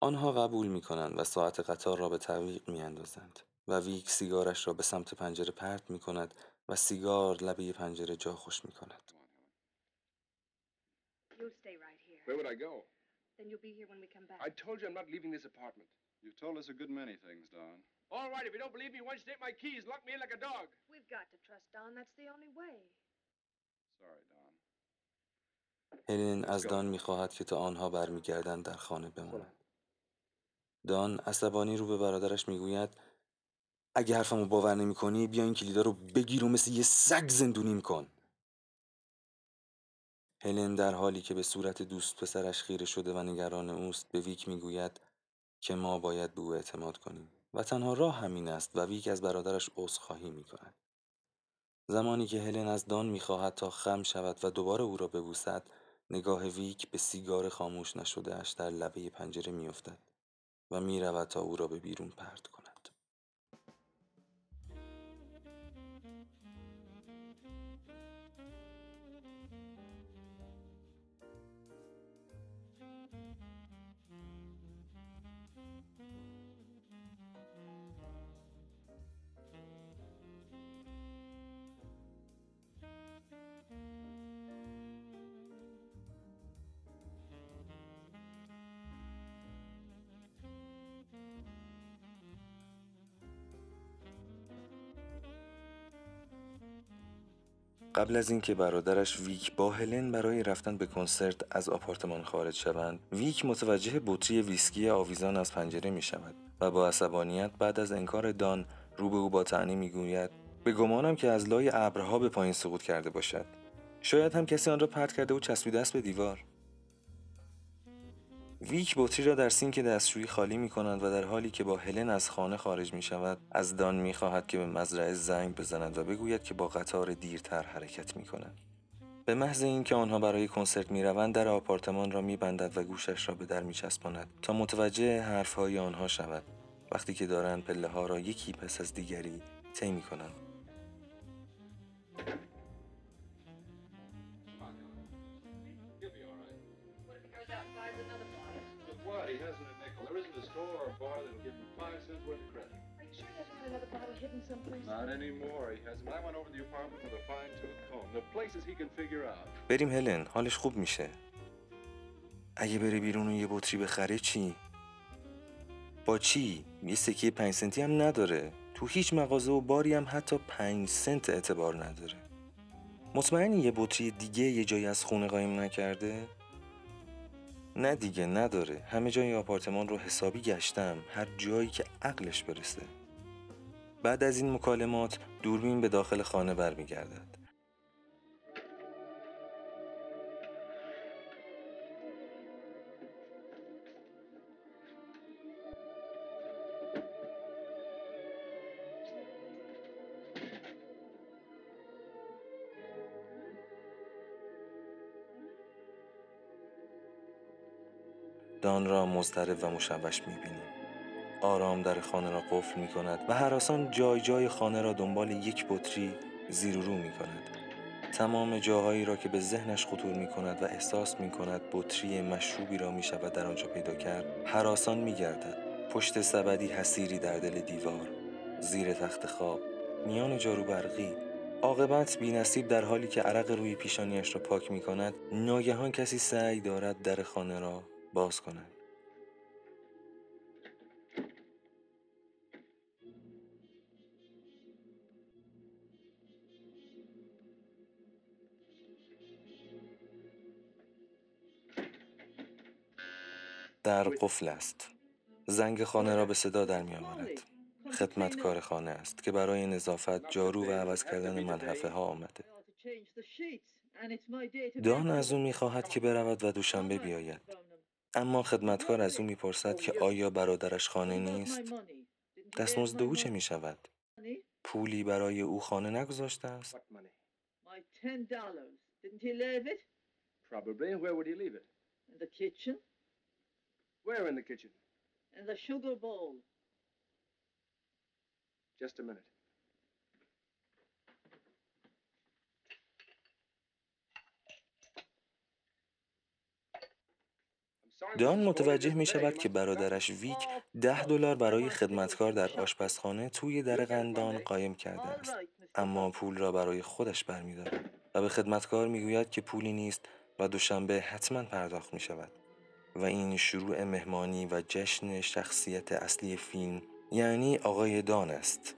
آنها قبول می کنند و ساعت قطار را به تعویق می اندازند و ویک سیگارش را به سمت پنجره پرت می کند و سیگار لبه پنجره جا خوش می کند. از دان می‌خواهد که تا آنها برمیگردند در خانه بمانند. دان عصبانی رو به برادرش می‌گوید اگه حرفمو باور نمی‌کنی بیا این کلیدا رو بگیر و مثل یه سگ زندونیم کن هلن در حالی که به صورت دوست پسرش خیره شده و نگران اوست به ویک می‌گوید که ما باید به او اعتماد کنیم و تنها راه همین است و ویک از برادرش عذرخواهی می‌کند. زمانی که هلن از دان می‌خواهد تا خم شود و دوباره او را ببوسد نگاه ویک به سیگار خاموش نشده اش در لبه پنجره میافتد. و می‌رود تا او را به بیرون پرت کند. قبل از اینکه برادرش ویک با هلن برای رفتن به کنسرت از آپارتمان خارج شوند ویک متوجه بطری ویسکی آویزان از پنجره می شود و با عصبانیت بعد از انکار دان رو به او با طعنه می گوید به گمانم که از لای ابرها به پایین سقوط کرده باشد. شاید هم کسی آن را پرت کرده و چسبیده است به دیوار. ویک بطری را در سینک دستشویی خالی می کند و در حالی که با هلن از خانه خارج می شود از دان می خواهد که به مزرعه زنگ بزند و بگوید که با قطار دیرتر حرکت می کند. به محض اینکه آنها برای کنسرت می روند در آپارتمان را می بندد و گوشش را به در می چسباند تا متوجه حرفهای آنها شود وقتی که دارند پله ها را یکی پس از دیگری طی می کنند. Bar that'll give him five cents worth of credit. Are you sure he doesn't have another bottle hidden someplace? Not anymore. He hasn't. I went over to the apartment with a fine-tooth comb. The places he can figure out. بریم هلن حالش خوب میشه اگه بره بیرون و یه بطری بخره چی؟ با چی؟ یه سکه پنج سنتی هم نداره تو هیچ مغازه و باری هم حتی پنج سنت اعتبار نداره مطمئنی یه بطری دیگه یه جایی از خونه قایم نکرده؟ نه دیگه نداره. همه جای آپارتمان رو حسابی گشتم. هر جایی که عقلش برسه. بعد از این مکالمات دوربین به داخل خانه برمیگردد. دان را مضطرب و مشوش می‌بینیم. آرام در خانه را قفل می کند و هراسان جای جای خانه را دنبال یک بطری زیر و رو می کند تمام جاهایی را که به ذهنش خطور می کند و احساس می کند بطری مشروبی را می شود در آنجا پیدا کرد هراسان می گردد پشت سبدی حسیری در دل دیوار زیر تخت خواب میان جارو برقی عاقبت بی نصیب در حالی که عرق روی پیشانیش را پاک می کند ناگهان کسی سعی دارد در خانه را باز کند در قفل است. زنگ خانه را به صدا در می آورد. خدمتکار خانه است که برای نظافت جارو و عوض کردن ملحفه ها آمده. دان از او می خواهد که برود و دوشنبه بیاید. اما خدمتکار از او می‌پرسد که آیا برادرش خانه نیست؟ دستمزد او چه می شود پولی برای او خانه نگذاشته است؟ What money? My ten dollars. Didn't he leave it? Probably. And where would he leave it? In the kitchen? Where in the kitchen? In the sugar bowl. Just a minute. I'm sorry, دان متوجه می شود که برادرش ویک ده دلار برای خدمتکار در. آشپزخانه توی در قندان قایم کرده است. اما. پول را برای خودش برمیدارد و به خدمتکار می‌گوید که پولی نیست و دوشنبه حتما پرداخت می شود و این شروع مهمانی و جشن شخصیت اصلی فیلم یعنی آقای دان است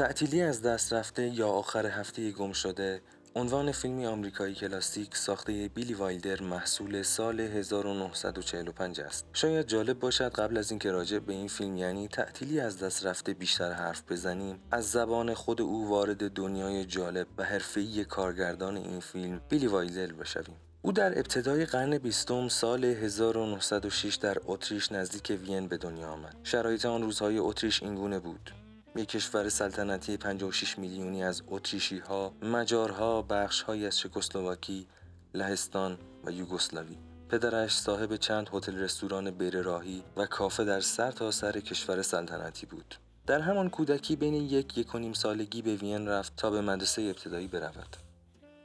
تعطیلی از دست رفته یا آخر هفته گم شده عنوان فیلمی آمریکایی کلاسیک ساخته بیلی وایلدر محصول سال 1945 است. شاید جالب باشد قبل از اینکه راجع به این فیلم یعنی تعطیلی از دست رفته بیشتر حرف بزنیم از زبان خود او وارد دنیای جالب و حرفه‌ای کارگردان این فیلم بیلی وایلدر بشویم. او در ابتدای قرن بیستم سال 1906 در اتریش نزدیک وین به دنیا آمد. شرایط آن روزهای اتریش اینگونه بود. یک کشور سلطنتی 56 میلیونی از اتریشی ها، مجارها، بخش از چکسلواکی، لهستان و یوگسلاوی. پدرش صاحب چند هتل رستوران بیر راهی و کافه در سر تا سر کشور سلطنتی بود. در همان کودکی بین یک یک و نیم سالگی به وین رفت تا به مدرسه ابتدایی برود.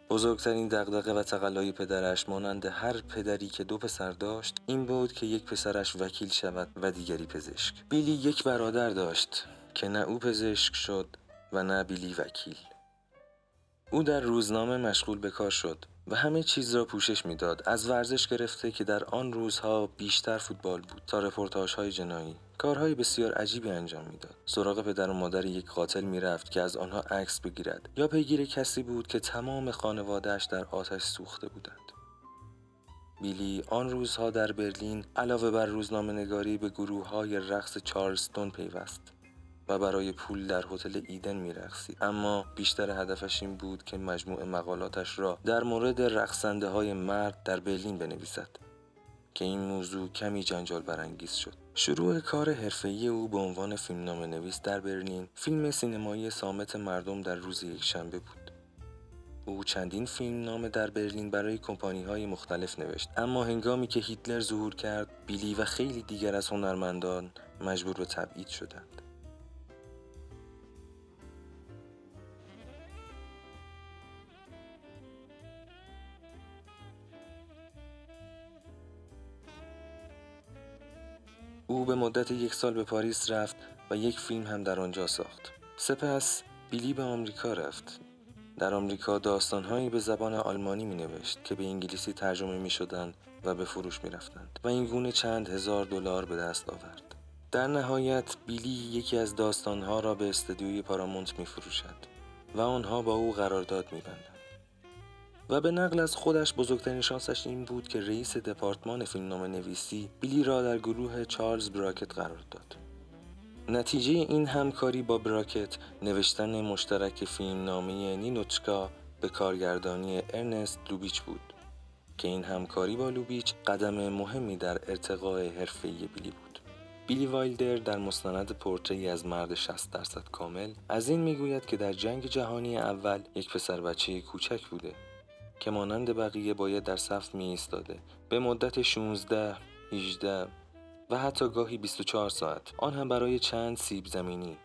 بزرگترین دغدغه و تقلای پدرش مانند هر پدری که دو پسر داشت این بود که یک پسرش وکیل شود و دیگری پزشک بیلی یک برادر داشت که نه او پزشک شد و نه بیلی وکیل. او در روزنامه مشغول به کار شد و همه چیز را پوشش می‌داد. از ورزش گرفته که در آن روزها بیشتر فوتبال بود تا رپورتاژ های جنایی. کارهای بسیار عجیبی انجام می‌داد. سراغ پدر و مادر یک قاتل می‌رفت که از آنها عکس بگیرد. یا پیگیر کسی بود که تمام خانوادهش در آتش سوخته بودند. بیلی آن روزها در برلین علاوه بر روزنامه نگاری به گروه های رقص چارلستون پیوست. و برای پول در هتل ایدن میرقصید اما بیشتر هدفش این بود که مجموع مقالاتش را در مورد رقصنده های مرد در برلین بنویسد که این موضوع کمی جنجال برانگیز شد. شروع کار حرفه‌ای او به عنوان فیلمنامه نویس در برلین فیلم سینمایی سامت مردم در روز یکشنبه بود. او چندین فیلم نام در برلین برای کمپانی های مختلف نوشت. اما هنگامی که هیتلر ظهور کرد بیلی و خیلی دیگر از هنرمندان مجبور به تبعید شدند. او به مدت یک سال به پاریس رفت و یک فیلم هم در آنجا ساخت سپس بیلی به آمریکا رفت در آمریکا داستانهایی به زبان آلمانی می نوشت که به انگلیسی ترجمه می شدند و به فروش می رفتند و این گونه چند هزار دلار به دست آورد. در نهایت بیلی یکی از داستانها را به استدیوی پارامونت می فروشد و آنها با او قرارداد می بندند. و به نقل از خودش بزرگترین شانسش این بود که رئیس دپارتمان فیلمنامه نویسی بیلی را در گروه چارلز براکت قرار داد. نتیجه این همکاری با براکت نوشتن مشترک فیلمنامه نینوچکا به کارگردانی ارنست لوبیچ بود که این همکاری با لوبیچ قدم مهمی در ارتقاء حرفه‌ای بیلی بود. بیلی وایلدر در مستند پورتری از مرد 60 درصد کامل از این می‌گوید که در جنگ جهانی اول یک پسر بچه کوچک بوده که مانند بقیه باید در صف می ایستاده به مدت 16 18 و حتی گاهی 24 ساعت آن هم برای چند سیب زمینی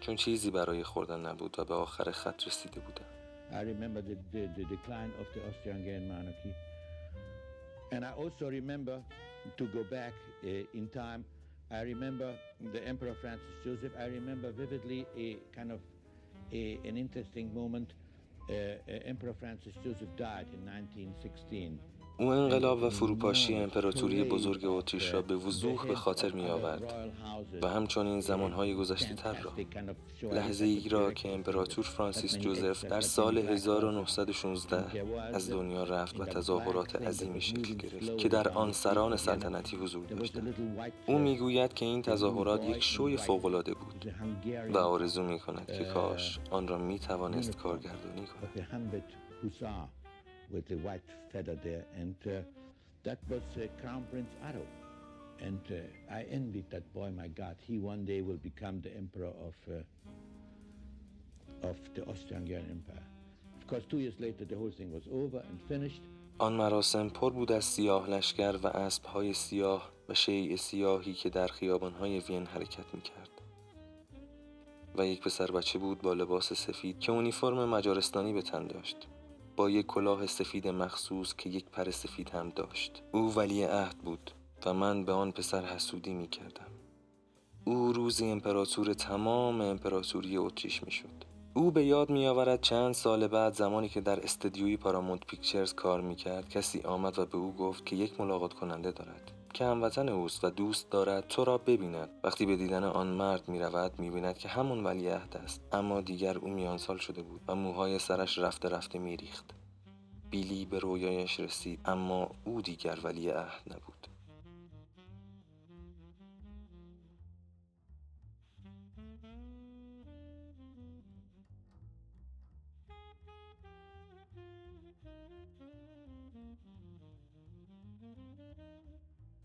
چون چیزی برای خوردن نبود و به آخر خط رسیده بودم I remember the, the, the decline of the Austro-Hungarian monarchy. And I also remember, to go back uh, in time, I remember the Emperor Francis Joseph. I remember vividly a kind of a, an interesting moment. Uh, uh, Emperor Francis Joseph died in 1916. او انقلاب و فروپاشی امپراتوری بزرگ اتریش را به وضوح به خاطر می آورد و همچنین زمانهای گذشته تر را. لحظه ای را که امپراتور فرانسیس جوزف در سال 1916 از دنیا رفت و تظاهرات عظیمی شکل گرفت که در آن سران سلطنتی حضور داشتند. او می‌گوید که این تظاهرات یک شوی فوقالعاده بود و آرزو می کند که کاش آن را می توانست کارگردانی کند. With the white feather there, and uh, that was uh, Crown Prince Otto. And uh, I envied that boy. My God, he one day will become the emperor of of the Austro-Hungarian Empire. Of course, two years later, the whole thing was over and finished. آن مراسم پر بود از سیاه لشکر و اسبهای سیاه و شیع سیاهی که در خیابانهای وین حرکت می‌کرد. و یک پسر بچه بود با لباس سفید که اونیفرم مجارستانی به تن داشت. با یک کلاه سفید مخصوص که یک پر سفید هم داشت. او ولی عهد بود و من به آن پسر حسودی می کردم. او روزی امپراتور تمام امپراتوری اتریش می شد. او به یاد می آورد چند سال بعد زمانی که در استدیوی پارامونت پیکچرز کار می کرد کسی آمد و به او گفت که یک ملاقات کننده دارد. که هموطن اوست و دوست دارد تو را ببیند. وقتی به دیدن آن مرد می رود می بیند که همون ولیعهد است. اما دیگر او میان سال شده بود و موهای سرش رفته رفته می ریخت بیلی به رویایش رسید اما او دیگر ولی عهد نبود.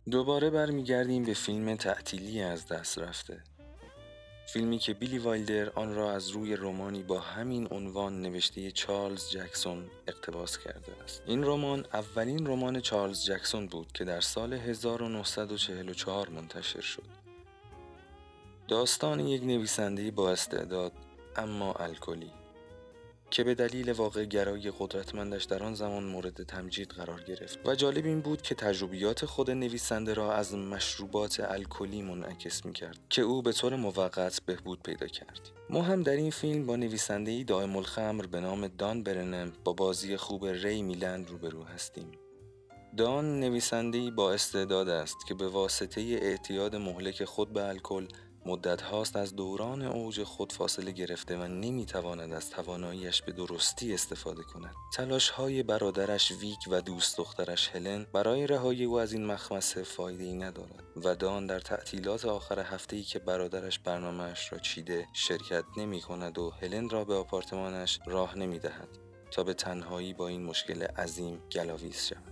دوباره برمیگردیم به فیلم تعطیلی از دست رفته. فیلمی که بیلی وایلدر آن را از روی رومانی با همین عنوان نوشته چارلز جکسون اقتباس کرده است. این رمان اولین رمان چارلز جکسون بود که در سال 1944 منتشر شد. داستان یک نویسنده با استعداد اما الکلی. که به دلیل واقع گرایی قدرتمندش در آن زمان مورد تمجید قرار گرفت. و جالب این بود که تجربیات خود نویسنده را از مشروبات الکلی منعکس می کرد که او به طور موقت بهبود پیدا کرد. ما هم در این فیلم با نویسنده دائم الخمر به نام دان برنم با بازی خوب ری میلند روبرو هستیم. دان نویسنده‌ای با استعداد است که به واسطه اعتیاد مهلک خود به الکل مدت هاست از دوران اوج خود فاصله گرفته و نمی‌تواند از تواناییش به درستی استفاده کند. تلاش های برادرش ویک و دوست دخترش هلن برای رهایی او از این مخمسه فایده ای ندارد و دان در تعطیلات آخر هفته ای که برادرش برنامهش را چیده شرکت نمی کند و هلن را به آپارتمانش راه نمی دهد تا به تنهایی با این مشکل عظیم گلاویز شود.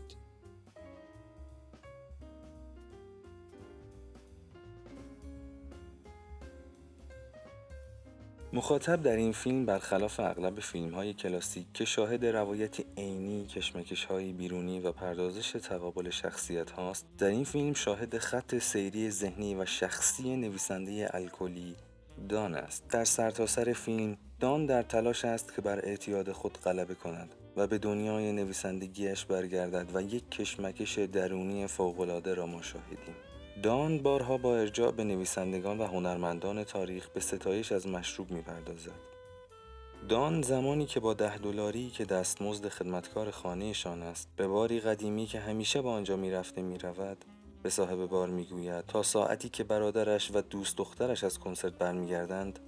مخاطب در این فیلم برخلاف اغلب فیلم های کلاسیک که شاهد روایتی عینی، کشمکش های بیرونی و پردازش تقابل شخصیت هاست، در این فیلم شاهد خط سیری ذهنی و شخصی نویسنده الکلی دان است. در سرتاسر سر فیلم دان در تلاش است که بر اعتیاد خود غلبه کند و به دنیای نویسندگیش برگردد و یک کشمکش درونی فوق‌العاده را مشاهدیم. دان بارها با ارجاع به نویسندگان و هنرمندان تاریخ به ستایش از مشروب می‌پردازد. دان زمانی که با ده دلاری که دستمزد خدمتکار خانهشان است به باری قدیمی که همیشه با آنجا می‌رفته می‌رود به صاحب بار می‌گوید تا ساعتی که برادرش و دوست دخترش از کنسرت برمیگردند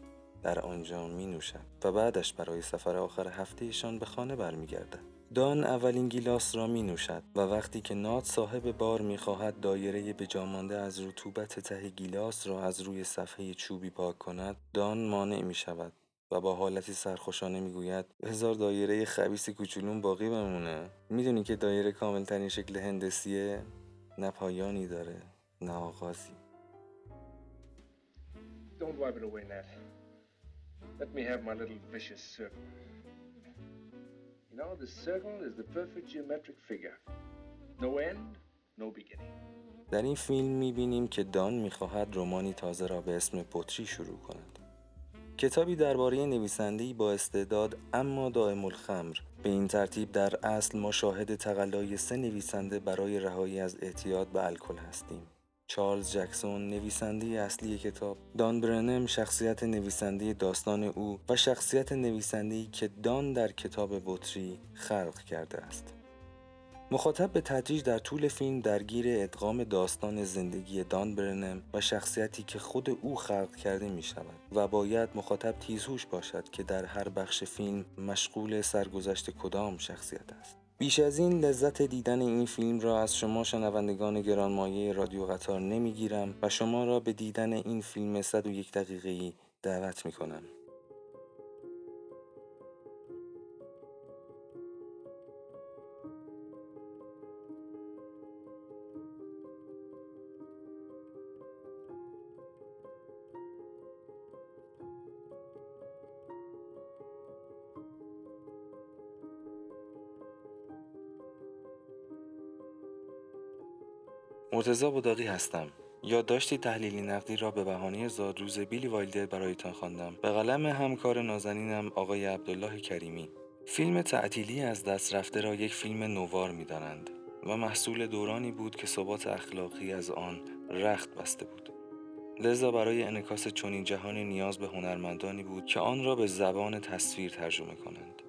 در آنجا می و بعدش برای سفر آخر هفتهشان به خانه برمیگردد. دان اولین گیلاس را می نوشد و وقتی که نات صاحب بار می خواهد دایره به جامانده از رطوبت ته گیلاس را از روی صفحه چوبی پاک کند دان مانع می شود و با حالتی سرخوشانه می‌گوید هزار دایره خبیس کوچولون باقی بمونه می‌دونی که دایره کاملترین شکل هندسیه نه پایانی داره نه آغازی Don't wipe it away, Nat. Let me have my little vicious circle. You know, the circle is the perfect geometric figure. No end, no beginning. در این فیلم می‌بینیم که دان می‌خواهد رومانی تازه را به اسم پتری شروع کند. کتابی درباره نویسنده‌ای با استعداد اما دائم الخمر به این ترتیب در اصل ما شاهد تقلای سه نویسنده برای رهایی از اعتیاد به الکل هستیم. چارلز جکسون نویسنده اصلی کتاب. دان برنم شخصیت نویسنده داستان او و شخصیت نویسنده که دان در کتاب بطری خلق کرده است. مخاطب به تدریج در طول فیلم درگیر ادغام داستان زندگی دان برنم و شخصیتی که خود او خلق کرده می شود و باید مخاطب تیزهوش باشد که در هر بخش فیلم مشغول سرگذشت کدام شخصیت است. بیش از این لذت دیدن این فیلم را از شما شنوندگان گرانمایه رادیو قطار نمی‌گیرم و شما را به دیدن این فیلم 101 دقیقه‌ای دعوت می کنم. مرتضی بوداقی هستم. یادداشتی تحلیلی نقدی را به بهانه زادروز بیلی وایلدر برایتان خواندم. به قلم همکار نازنینم آقای عبدالله کریمی. فیلم تعطیلی از دست رفته را یک فیلم نوآر می دانند و محصول دورانی بود که ثبات اخلاقی از آن رخت بسته بود. لذا برای انعکاس چنین جهانی نیاز به هنرمندانی بود که آن را به زبان تصویر ترجمه کنند.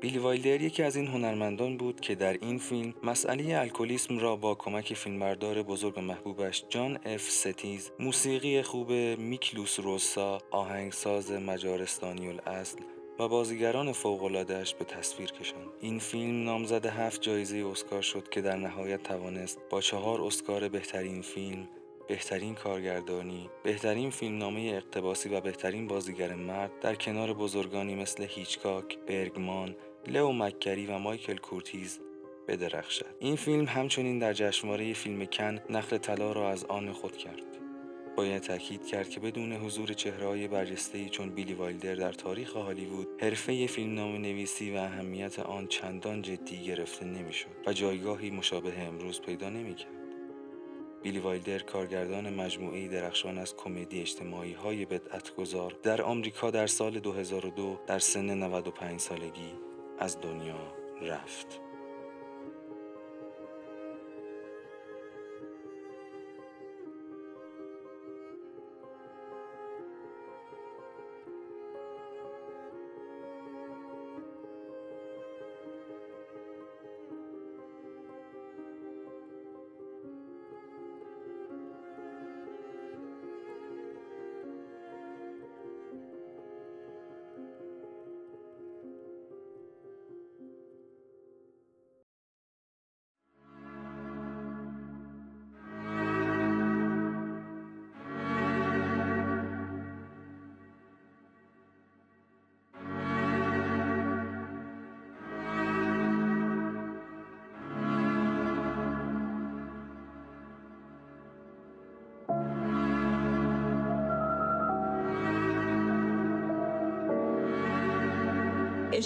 بیلی وایلدر یکی از این هنرمندان بود که در این فیلم مسئله الکلیسم را با کمک فیلمبردار بزرگ محبوبش جان اف سایتز، موسیقی خوب میکلوس روزا، آهنگساز مجارستانی الاصل و بازیگران فوق‌العاده‌اش به تصویر کشاند. این فیلم نامزد هفت جایزه اسکار شد که در نهایت توانست با چهار اسکار بهترین فیلم، بهترین کارگردانی، بهترین فیلمنامه اقتباسی و بهترین بازیگر مرد در کنار بزرگانی مثل هیچکاک، برگمان، لئو مک‌کری و مایکل کورتیز بدرخشد. این فیلم همچنین در جشنواره فیلم کن نخل طلا را از آن خود کرد. باید تاکید کرد که بدون حضور چهره‌های برجسته‌ای چون بیلی وایلدر در تاریخ هالیوود حرفه فیلمنامه نویسی و اهمیت آن چندان جدی گرفته نمی‌شد و جایگاهی مشابه امروز پیدا نمی‌کرد. بیلی وایلدر کارگردان مجموعه درخشان از کمدی اجتماعی های بدعتگذار در آمریکا در سال 2002 در سن 95 سالگی از دنیا رفت.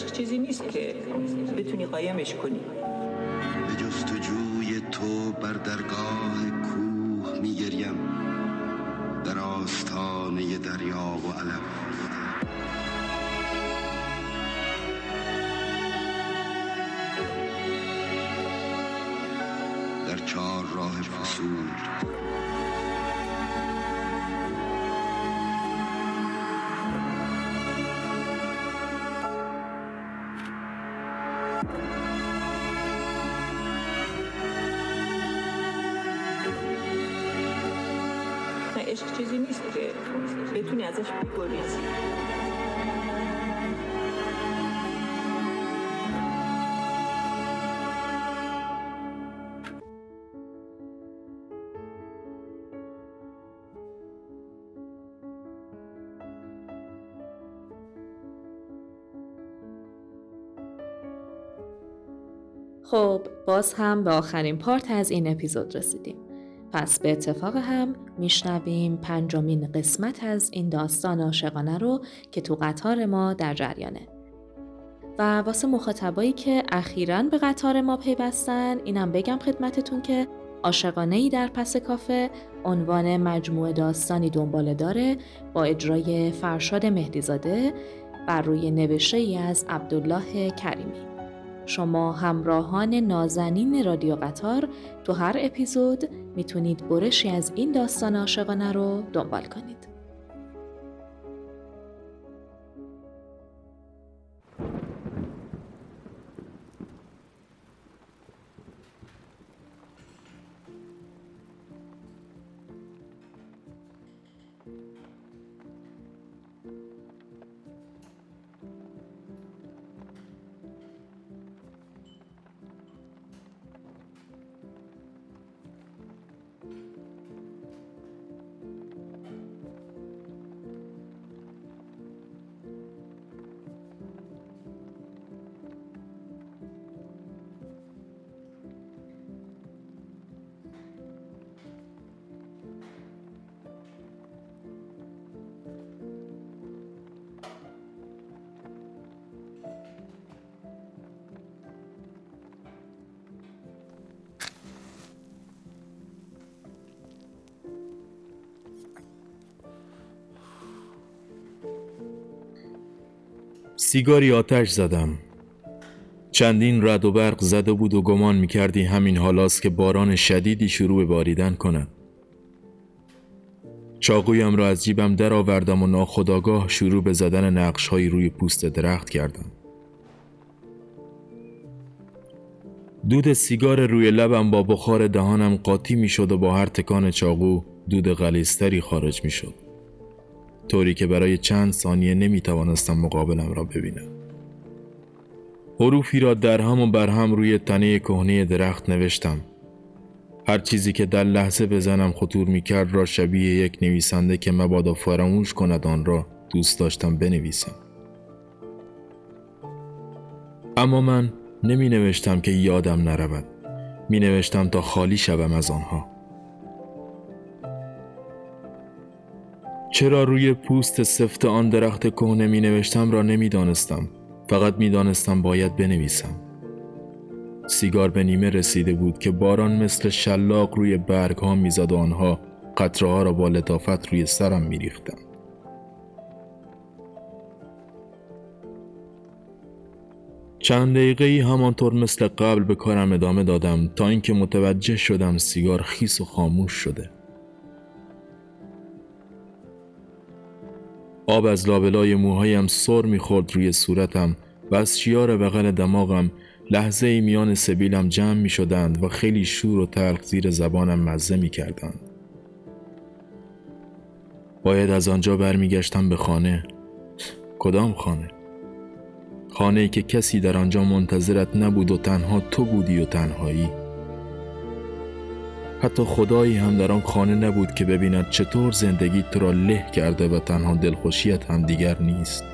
عشق چیزی نیست که بتونی قایمش کنی. به جستجوی تو بر درگاه کوه میگریم در آستانه دریا و علم. در چهار راه فصول عشق چیزی نیست که بتونی ازش بگریزی خب باز هم به آخرین پارت از این اپیزود رسیدیم. پس به اتفاق هم میشنویم پنجمین قسمت از این داستان عاشقانه رو که تو قطار ما در جریانه. و واسه مخاطبایی که اخیرا به قطار ما پیوستن اینم بگم خدمتتون که عاشقانه ای در پس کافه عنوان مجموعه داستانی دنباله داره با اجرای فرشاد مهدیزاده بر روی نوشته ای از عبدالله کریمی. شما همراهان نازنین رادیو قطار تو هر اپیزود می‌تونید برشی از این داستان عاشقانه رو دنبال کنید. سیگاری آتش زدم. چندین رد و برق زده بود و گمان می‌کردی همین حالاست که باران شدیدی شروع به باریدن کند. چاقویم را از جیبم درآوردم و ناخداگاه شروع به زدن نقش روی پوست درخت کردم. دود سیگار روی لبم با بخار دهانم قاطی می شد و با هر تکان چاقو دود غلیستری خارج می شد. طوری که برای چند ثانیه نمی توانستم مقابلم را ببینم. حروفی را در هم و بر هم روی تنه کهنه درخت نوشتم. هر چیزی که در لحظه بزنم خطور می کرد را شبیه یک نویسنده که مبادا فراموش کند آن را دوست داشتم بنویسم. اما من نمی نوشتم که یادم نرود. می نوشتم تا خالی شوم از آنها. چرا روی پوست سفت آن درخت کهنه می نوشتم را نمی دانستم. فقط می دانستم باید بنویسم. سیگار به نیمه رسیده بود که باران مثل شلاق روی برگ ها می‌زد و آنها قطره ها را با لطافت روی سرم میریختند. چند دقیقه ای همانطور مثل قبل به کارم ادامه دادم تا اینکه متوجه شدم سیگار خیس و خاموش شده. آب از لابلای موهایم سر می‌خورد روی صورتم و از شیار بغل دماغم لحظه ای میان سبیلم جمع می شدند و خیلی شور و تلخ زیر زبانم مزه می کردند. باید از آنجا برمیگشتم به خانه. کدام خانه؟ خانه ای که کسی در آنجا منتظرت نبود و تنها تو بودی و تنهایی. حتی خدایی هم در آن خانه نبود که ببیند چطور زندگی تو را له کرده و تنها دلخوشیت هم دیگر نیست.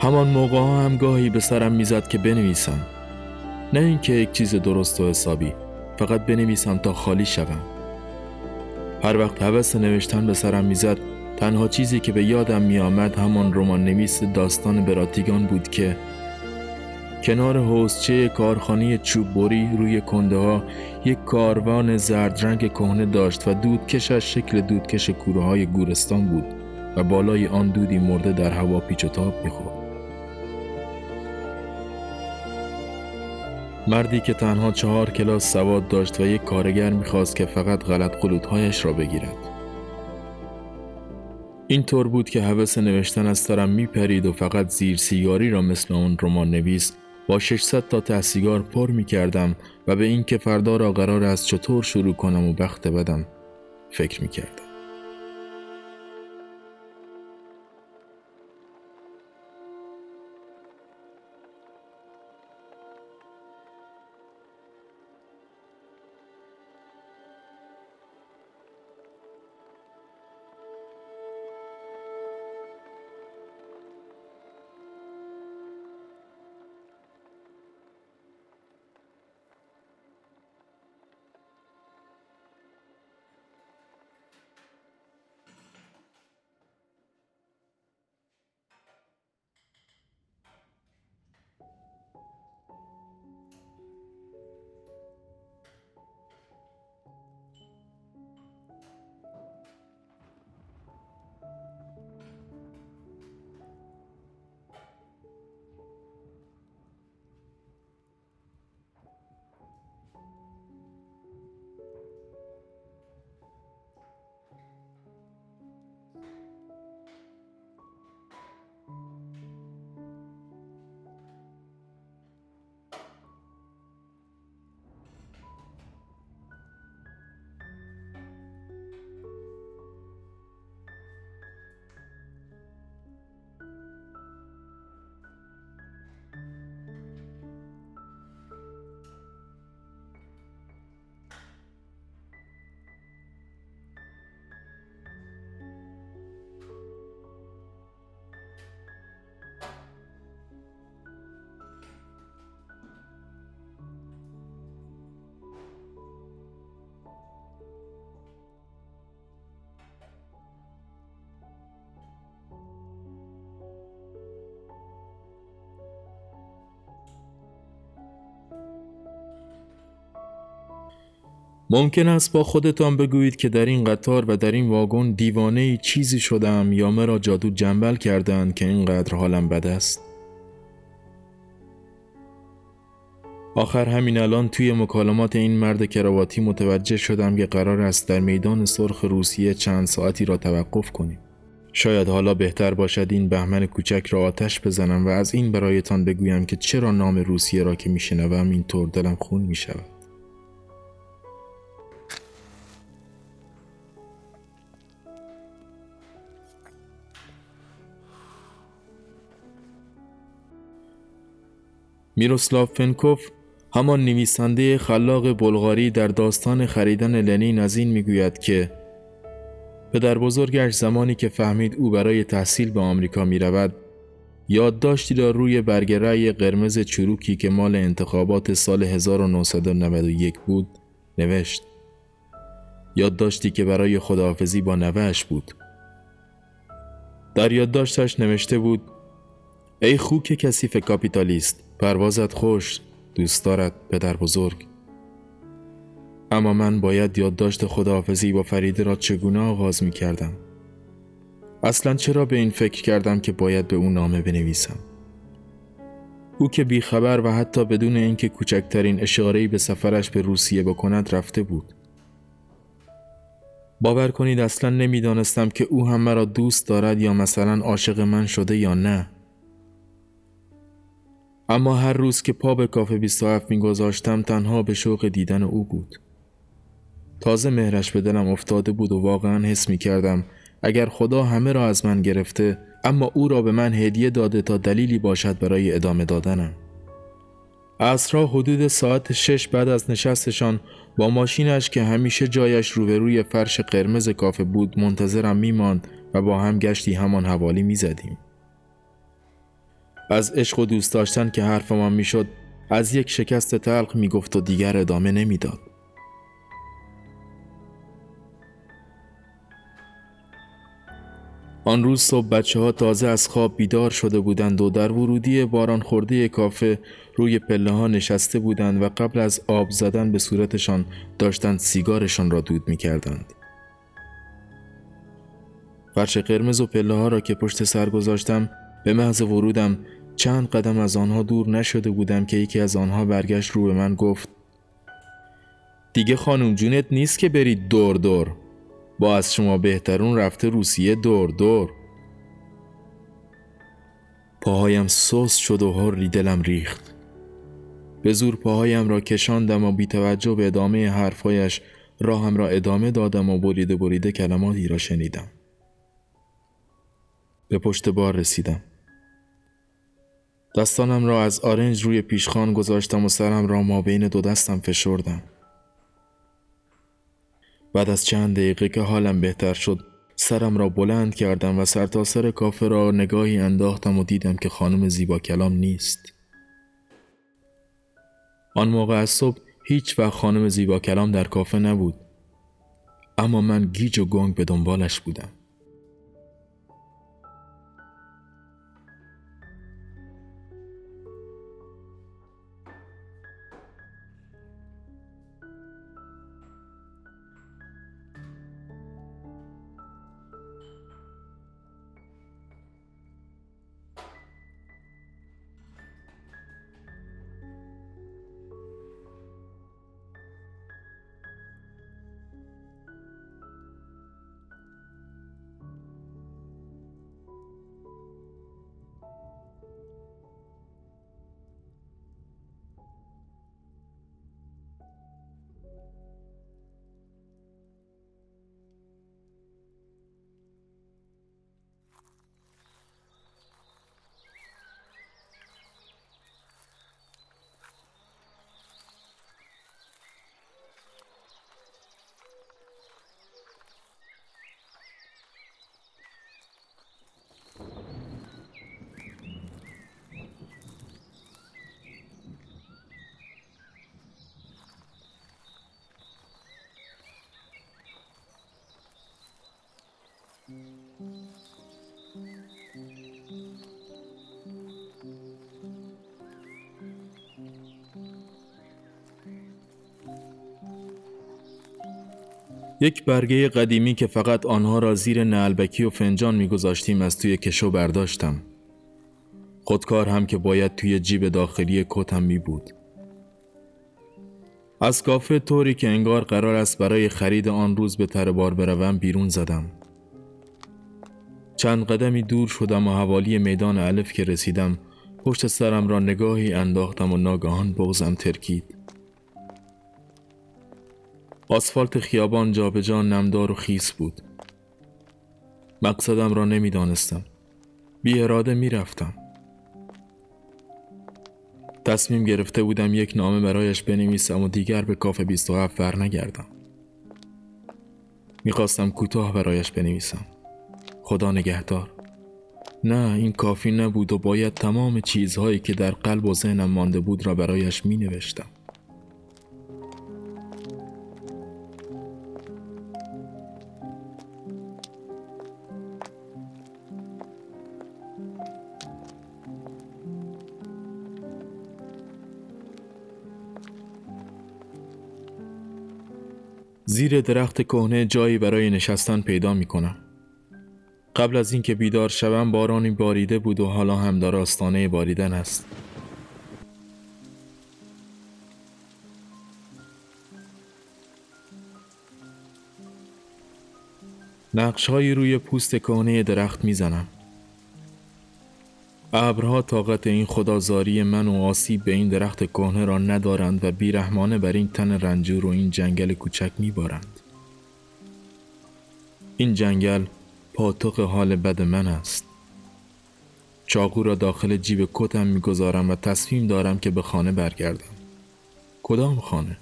همان موقع ها هم گاهی به سرم می‌زد که بنویسم نه اینکه یک چیز درست و حسابی فقط بنویسم تا خالی شوم هر وقت هوس نوشتن به سرم می‌زد تنها چیزی که به یادم میآمد همان رمان نویس داستان براتیگان بود که کنار حوزچه کارخانه چوببری روی کنده ها یک کاروان زرد رنگ کهنه داشت و دودکشش شکل دودکش کوره های گورستان بود و بالای آن دودی مرده در هوا پیچ و تاب می‌خورد مردی که تنها چهار کلاس سواد داشت و یک کارگر می‌خواست که فقط غلط قلوتهایش را بگیرد. این طور بود که هوس نوشتن از سرم میپرید و فقط زیر سیگاری را مثل اون رمان نویس با 600 تا ته سیگار پر می‌کردم و به اینکه فردا را قرار است چطور شروع کنم و بخت بدم فکر می‌کردم. ممکن است با خودتان بگویید که در این قطار و در این واگن دیوانه چیزی شدم یا مرا جادو جنبل کردند که اینقدر حالم بد است؟ آخر همین الان توی مکالمات این مرد کرواتی متوجه شدم که قرار است در میدان سرخ روسیه چند ساعتی را توقف کنیم. شاید حالا بهتر باشد این بهمن کوچک را آتش بزنم و از این برایتان بگویم که چرا نام روسیه را که میشنوم اینطور دلم خون می‌شود. میروسلاو فنکوف همان نویسنده خلاق بلغاری در داستان خریدن لنین از این می‌گوید که پدر بزرگش زمانی که فهمید او برای تحصیل به آمریکا می رود یادداشتی را روی برگرای قرمز چروکی که مال انتخابات سال 1991 بود نوشت. یادداشتی که برای خداحافظی با نوهش بود. در یادداشتش نوشته بود ای خوک کثیف کاپیتالیست پروازت خوش دوست دارد پدر بزرگ. اما من باید یادداشت خداحافظی با فریده را چگونه آغاز می کردم اصلا چرا به این فکر کردم که باید به او نامه بنویسم؟ او که بیخبر و حتی بدون اینکه کوچکترین اشاره‌ای به سفرش به روسیه بکند رفته بود. باور کنید اصلا نمی‌دانستم که او هم مرا دوست دارد یا مثلا عاشق من شده یا نه. اما هر روز که پا به کافه 27 میگذاشتم تنها به شوق دیدن او بود. تازه مهرش به دلم افتاده بود و واقعا حس می کردم اگر خدا همه را از من گرفته اما او را به من هدیه داده تا دلیلی باشد برای ادامه دادنم. اصرا حدود ساعت شش بعد از نشستشان با ماشینش که همیشه جایش روبروی فرش قرمز کافه بود منتظرم میماند و با هم گشتی همان حوالی می‌زدیم. از عشق و دوست داشتن که حرفمان می‌شد از یک شکست تلخ می‌گفت و دیگر ادامه نمی‌داد آن روز صبح بچه ها تازه از خواب بیدار شده بودند و در ورودی باران خورده کافه روی پله ها نشسته بودند و قبل از آب زدن به صورتشان داشتند سیگارشان را دود می کردند. فرش قرمز و پله ها را که پشت سر گذاشتم به محض ورودم چند قدم از آنها دور نشده بودم که یکی از آنها برگشت رو به من گفت دیگه خانم جونت نیست که برید دور دور. با از شما بهترون رفته روسیه دور دور. پاهایم سوس شد و هر دلم ریخت. به زور پاهایم را کشاندم و بی توجه به ادامه حرفایش راهم را ادامه دادم و بریده بریده کلماتی را شنیدم. به پشت بار رسیدم. دستانم را از آرنج روی پیشخان گذاشتم و سرم را ما بین دو دستم فشردم. بعد از چند دقیقه که حالم بهتر شد سرم را بلند کردم و سرتاسر سر کافه را نگاهی انداختم و دیدم که خانم زیبا کلام نیست. آن موقع از صبح هیچ وقت خانم زیبا کلام در کافه نبود اما من گیج و گنگ به دنبالش بودم. یک برگه قدیمی که فقط آنها را زیر نعلبکی و فنجان میگذاشتیم از توی کشو برداشتم. خودکار هم که باید توی جیب داخلی کتم می بود از کافه طوری که انگار قرار است برای خرید آن روز به تر بار بروم بیرون زدم. چند قدمی دور شدم و حوالی میدان الف که رسیدم پشت سرم را نگاهی انداختم و ناگهان بغزم ترکید. آسفالت خیابان جابجا جا نمدار و خیس بود. مقصدم را نمی‌دانستم. بی اراده می رفتم. تصمیم گرفته بودم یک نامه برایش بنویسم و دیگر به کافه 27 بر نگردم می‌خواستم کوتاه برایش بنویسم. خدا نگهدار. نه این کافی نبود و باید تمام چیزهایی که در قلب و ذهنم مانده بود را برایش می نوشتم زیر درخت کهنه جایی برای نشستن پیدا می کنم. قبل از اینکه بیدار شوم بارانی باریده بود و حالا هم در آستانه باریدن است. نقشهایی روی پوست کهنه درخت می‌زنم. ابرها طاقت این خدازاری من و آسیب به این درخت کهنه را ندارند و بیرحمانه بر این تن رنجور و این جنگل کوچک میبارند. این جنگل پاتوق حال بد من است. چاقو را داخل جیب کتم می‌گذارم و تصمیم دارم که به خانه برگردم. کدام خانه؟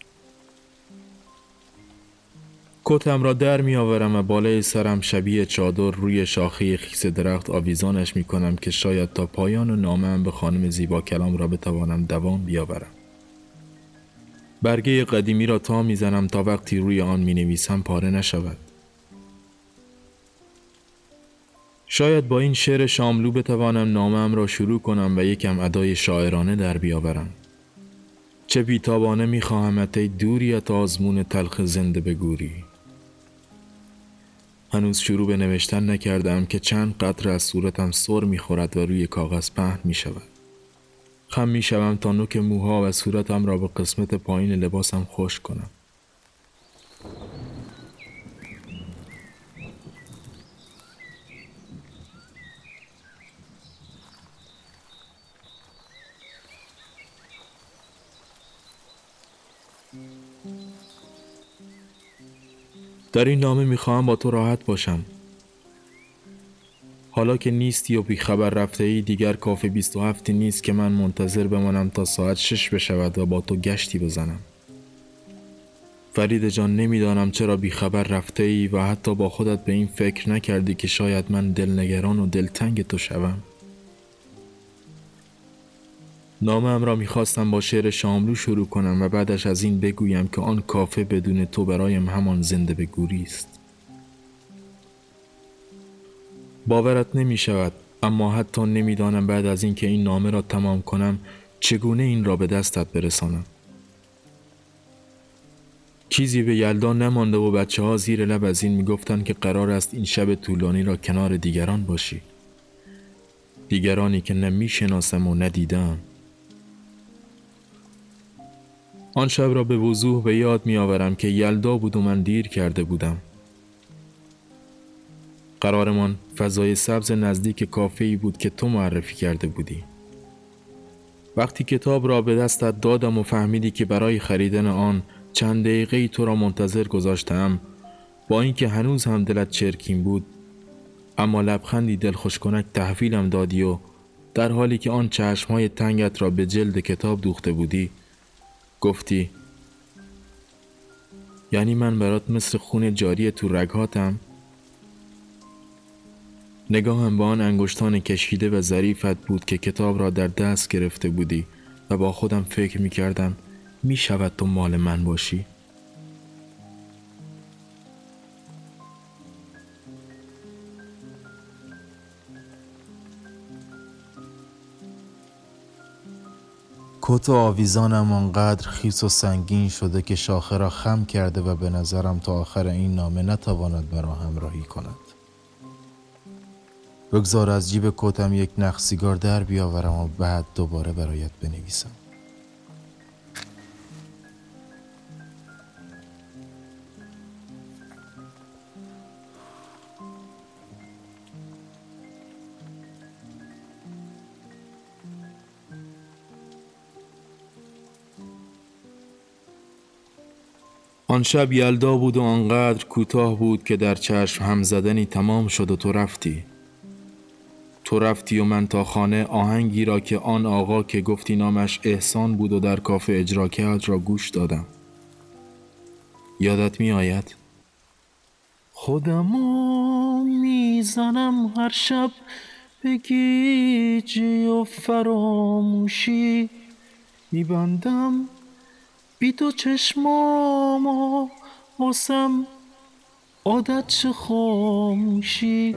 کتم را در می آورم و بالای سرم شبیه چادر روی شاخه خیس درخت آویزانش می کنم که شاید تا پایان و نامم به خانم زیبا کلام را بتوانم دوام بیاورم. برگه قدیمی را تا می‌زنم تا وقتی روی آن می نویسم پاره نشود. شاید با این شعر شاملو بتوانم نامم را شروع کنم و یکم ادای شاعرانه در بیاورم. چه بیتابانه میخواهمت ای دوریت آزمون تلخ زنده بگوری هنوز شروع به نوشتن نکردم که چند قطر از صورتم سر می‌خورد و روی کاغذ پهن می شود. خم می شوم تا نوک موها و صورتم را به قسمت پایین لباسم خوش کنم. در این نامه می‌خواهم با تو راحت باشم. حالا که نیستی و بیخبر رفته ای دیگر کافه 27 نیست که من منتظر بمانم تا ساعت شش بشود و با تو گشتی بزنم. فرید جان نمی‌دانم چرا بیخبر رفته ای و حتی با خودت به این فکر نکردی که شاید من دلنگران و دلتنگ تو شوم. نامم را می‌خواستم با شعر شاملو شروع کنم و بعدش از این بگویم که آن کافه بدون تو برایم همان زنده به گوری است. باورت نمی شود اما حتی نمی‌دانم بعد از اینکه این نامه را تمام کنم چگونه این را به دستت برسانم. چیزی به یلدا نمانده و بچه ها زیر لب از این می‌گفتند که قرار است این شب طولانی را کنار دیگران باشی. دیگرانی که نه و ندیدم. آن شب را به وضوح به یاد می آورم که یلدا بود و من دیر کرده بودم. قرارمان فضای سبز نزدیک کافه ای بود که تو معرفی کرده بودی. وقتی کتاب را به دستت دادم و فهمیدی که برای خریدن آن چند دقیقه ای تو را منتظر گذاشتم با اینکه هنوز هم دلت چرکین بود اما لبخندی دلخوش تحویلم دادی و در حالی که آن چشمهای تنگت را به جلد کتاب دوخته بودی گفتی یعنی من برات مثل خون جاری تو رگهاتم؟ نگاهم با آن انگشتان کشیده و ظریفت بود که کتاب را در دست گرفته بودی و با خودم فکر می کردم می شود تو مال من باشی. کت و آویزانم آنقدر خیس و سنگین شده که شاخه را خم کرده و به نظرم تا آخر این نامه نتواند مرا همراهی کند. بگذار از جیب کتم یک نخ سیگار در بیاورم و بعد دوباره برایت بنویسم. آن شب یلدا بود و آنقدر کوتاه بود که در چشم هم زدنی تمام شد و تو رفتی. تو رفتی و من تا خانه آهنگی را که آن آقا که گفتی نامش احسان بود و در کافه اجرا کرد را گوش دادم. یادت می آید؟ خودمو می‌زنم هر شب به گیجی و فراموشی. میبندم بی تو چشمامو واسم عادت چه خاموشی؟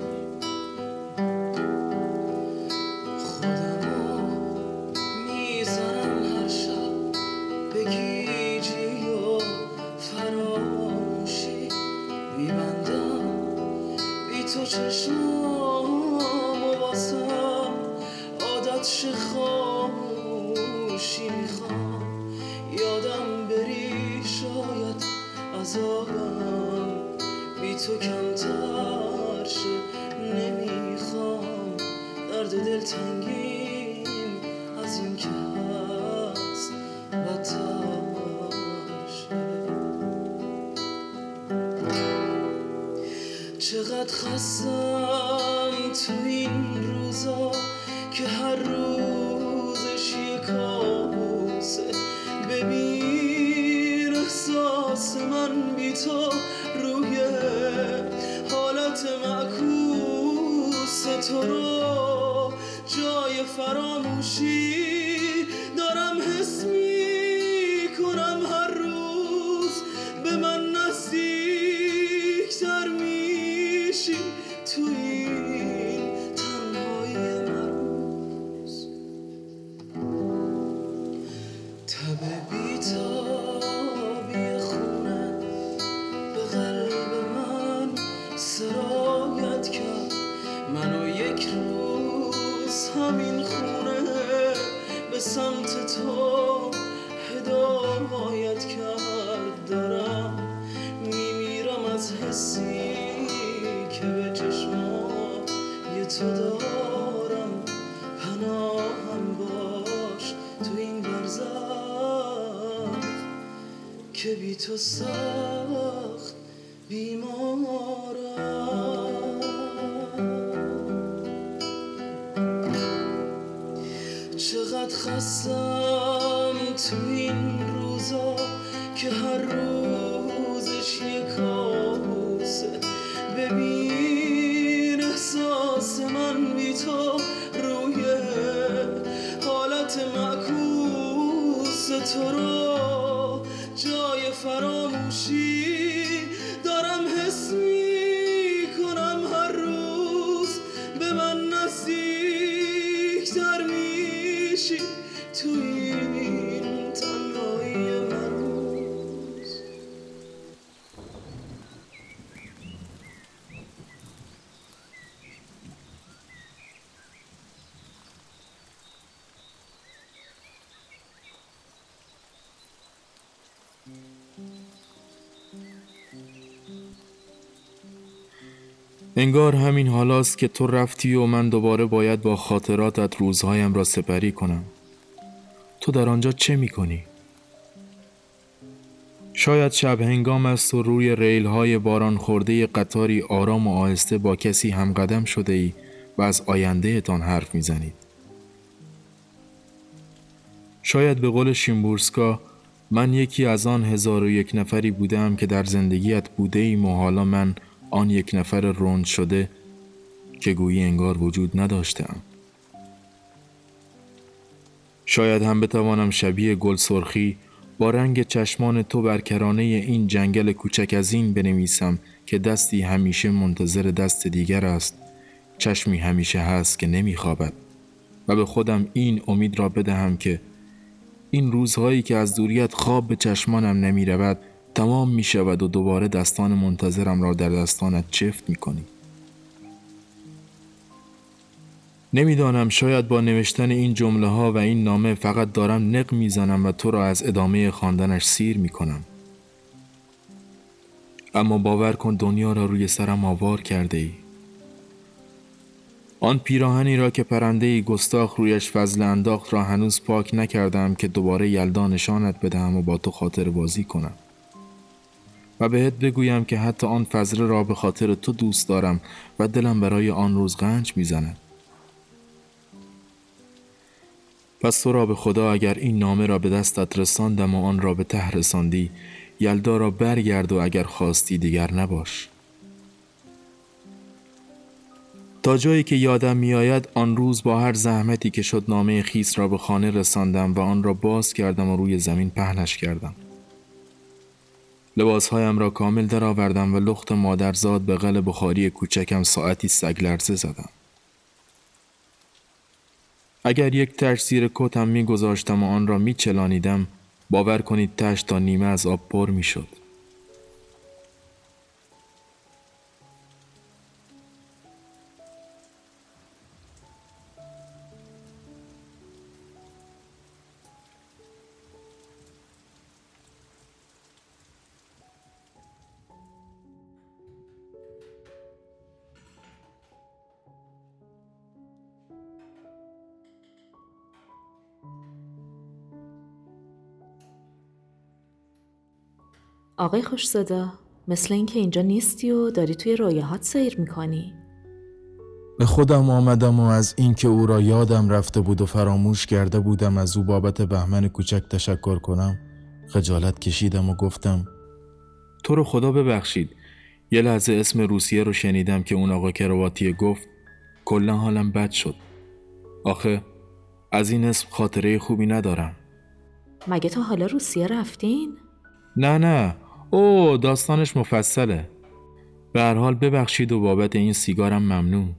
تو دارم؟ پناهم باش تو این برزخ که بی تو سخت بیمارم. چقدر خستم تو این روزا که هر روزش یه انگار همین حالاست که تو رفتی و من دوباره باید با خاطراتت روزهایم را سپری کنم تو در آنجا چه می کنی؟ شاید شب هنگام است و روی ریل های باران خورده قطاری آرام و آهسته با کسی همقدم شده ای و از آینده تان حرف می زنید. شاید به قول شیمبورسکا من یکی از آن هزار و یک نفری بودم که در زندگیت بوده ایم و حالا من آن یک نفر رند شده که گویی انگار وجود نداشتم. شاید هم بتوانم شبیه گل سرخی با رنگ چشمان تو بر کرانه این جنگل کوچک از این بنویسم که دستی همیشه منتظر دست دیگر است چشمی همیشه هست که نمیخوابد و به خودم این امید را بدهم که این روزهایی که از دوریت خواب به چشمانم نمی رود تمام می شود و دوباره دستان منتظرم را در دستانت چفت می کنی. نمی‌دانم شاید با نوشتن این جمله ها و این نامه فقط دارم نق می‌زنم و تو را از ادامه خواندنش سیر می کنم. اما باور کن دنیا را روی سرم آوار کرده ای. آن پیراهنی را که پرنده ای گستاخ رویش فضل انداخت را هنوز پاک نکردم که دوباره یلدا نشانت بدهم و با تو خاطر بازی کنم. و بهت بگویم که حتی آن فضله را به خاطر تو دوست دارم و دلم برای آن روز غنج می‌زند. پس تو را به خدا اگر این نامه را به دستت رساندم و آن را به ته رساندی یلدا را برگرد و اگر خواستی دیگر نباش تا جایی که یادم میآید آن روز با هر زحمتی که شد نامه خیس را به خانه رساندم و آن را باز کردم و روی زمین پهنش کردم لباسهایم را کامل درآوردم و لخت مادرزاد به قل بخاری کوچکم ساعتی سگ لرزه زدم. اگر یک تش زیر کتم می گذاشتم و آن را می چلانیدم باور کنید تش تا نیمه از آب پر می آقای خوش صدا مثل اینکه اینجا نیستی و داری توی رویاهات سیر می‌کنی. به خودم آمدم و از اینکه او را یادم رفته بود و فراموش کرده بودم از او بابت بهمن کوچک تشکر کنم خجالت کشیدم و گفتم تو رو خدا ببخشید. یه لحظه اسم روسیه رو شنیدم که اون آقا کرواتیه گفت کلا حالم بد شد. آخه از این اسم خاطره خوبی ندارم. مگه تا حالا روسیه رفتین؟ نه نه. او داستانش مفصله. به هر حال ببخشید و بابت این سیگارم ممنون.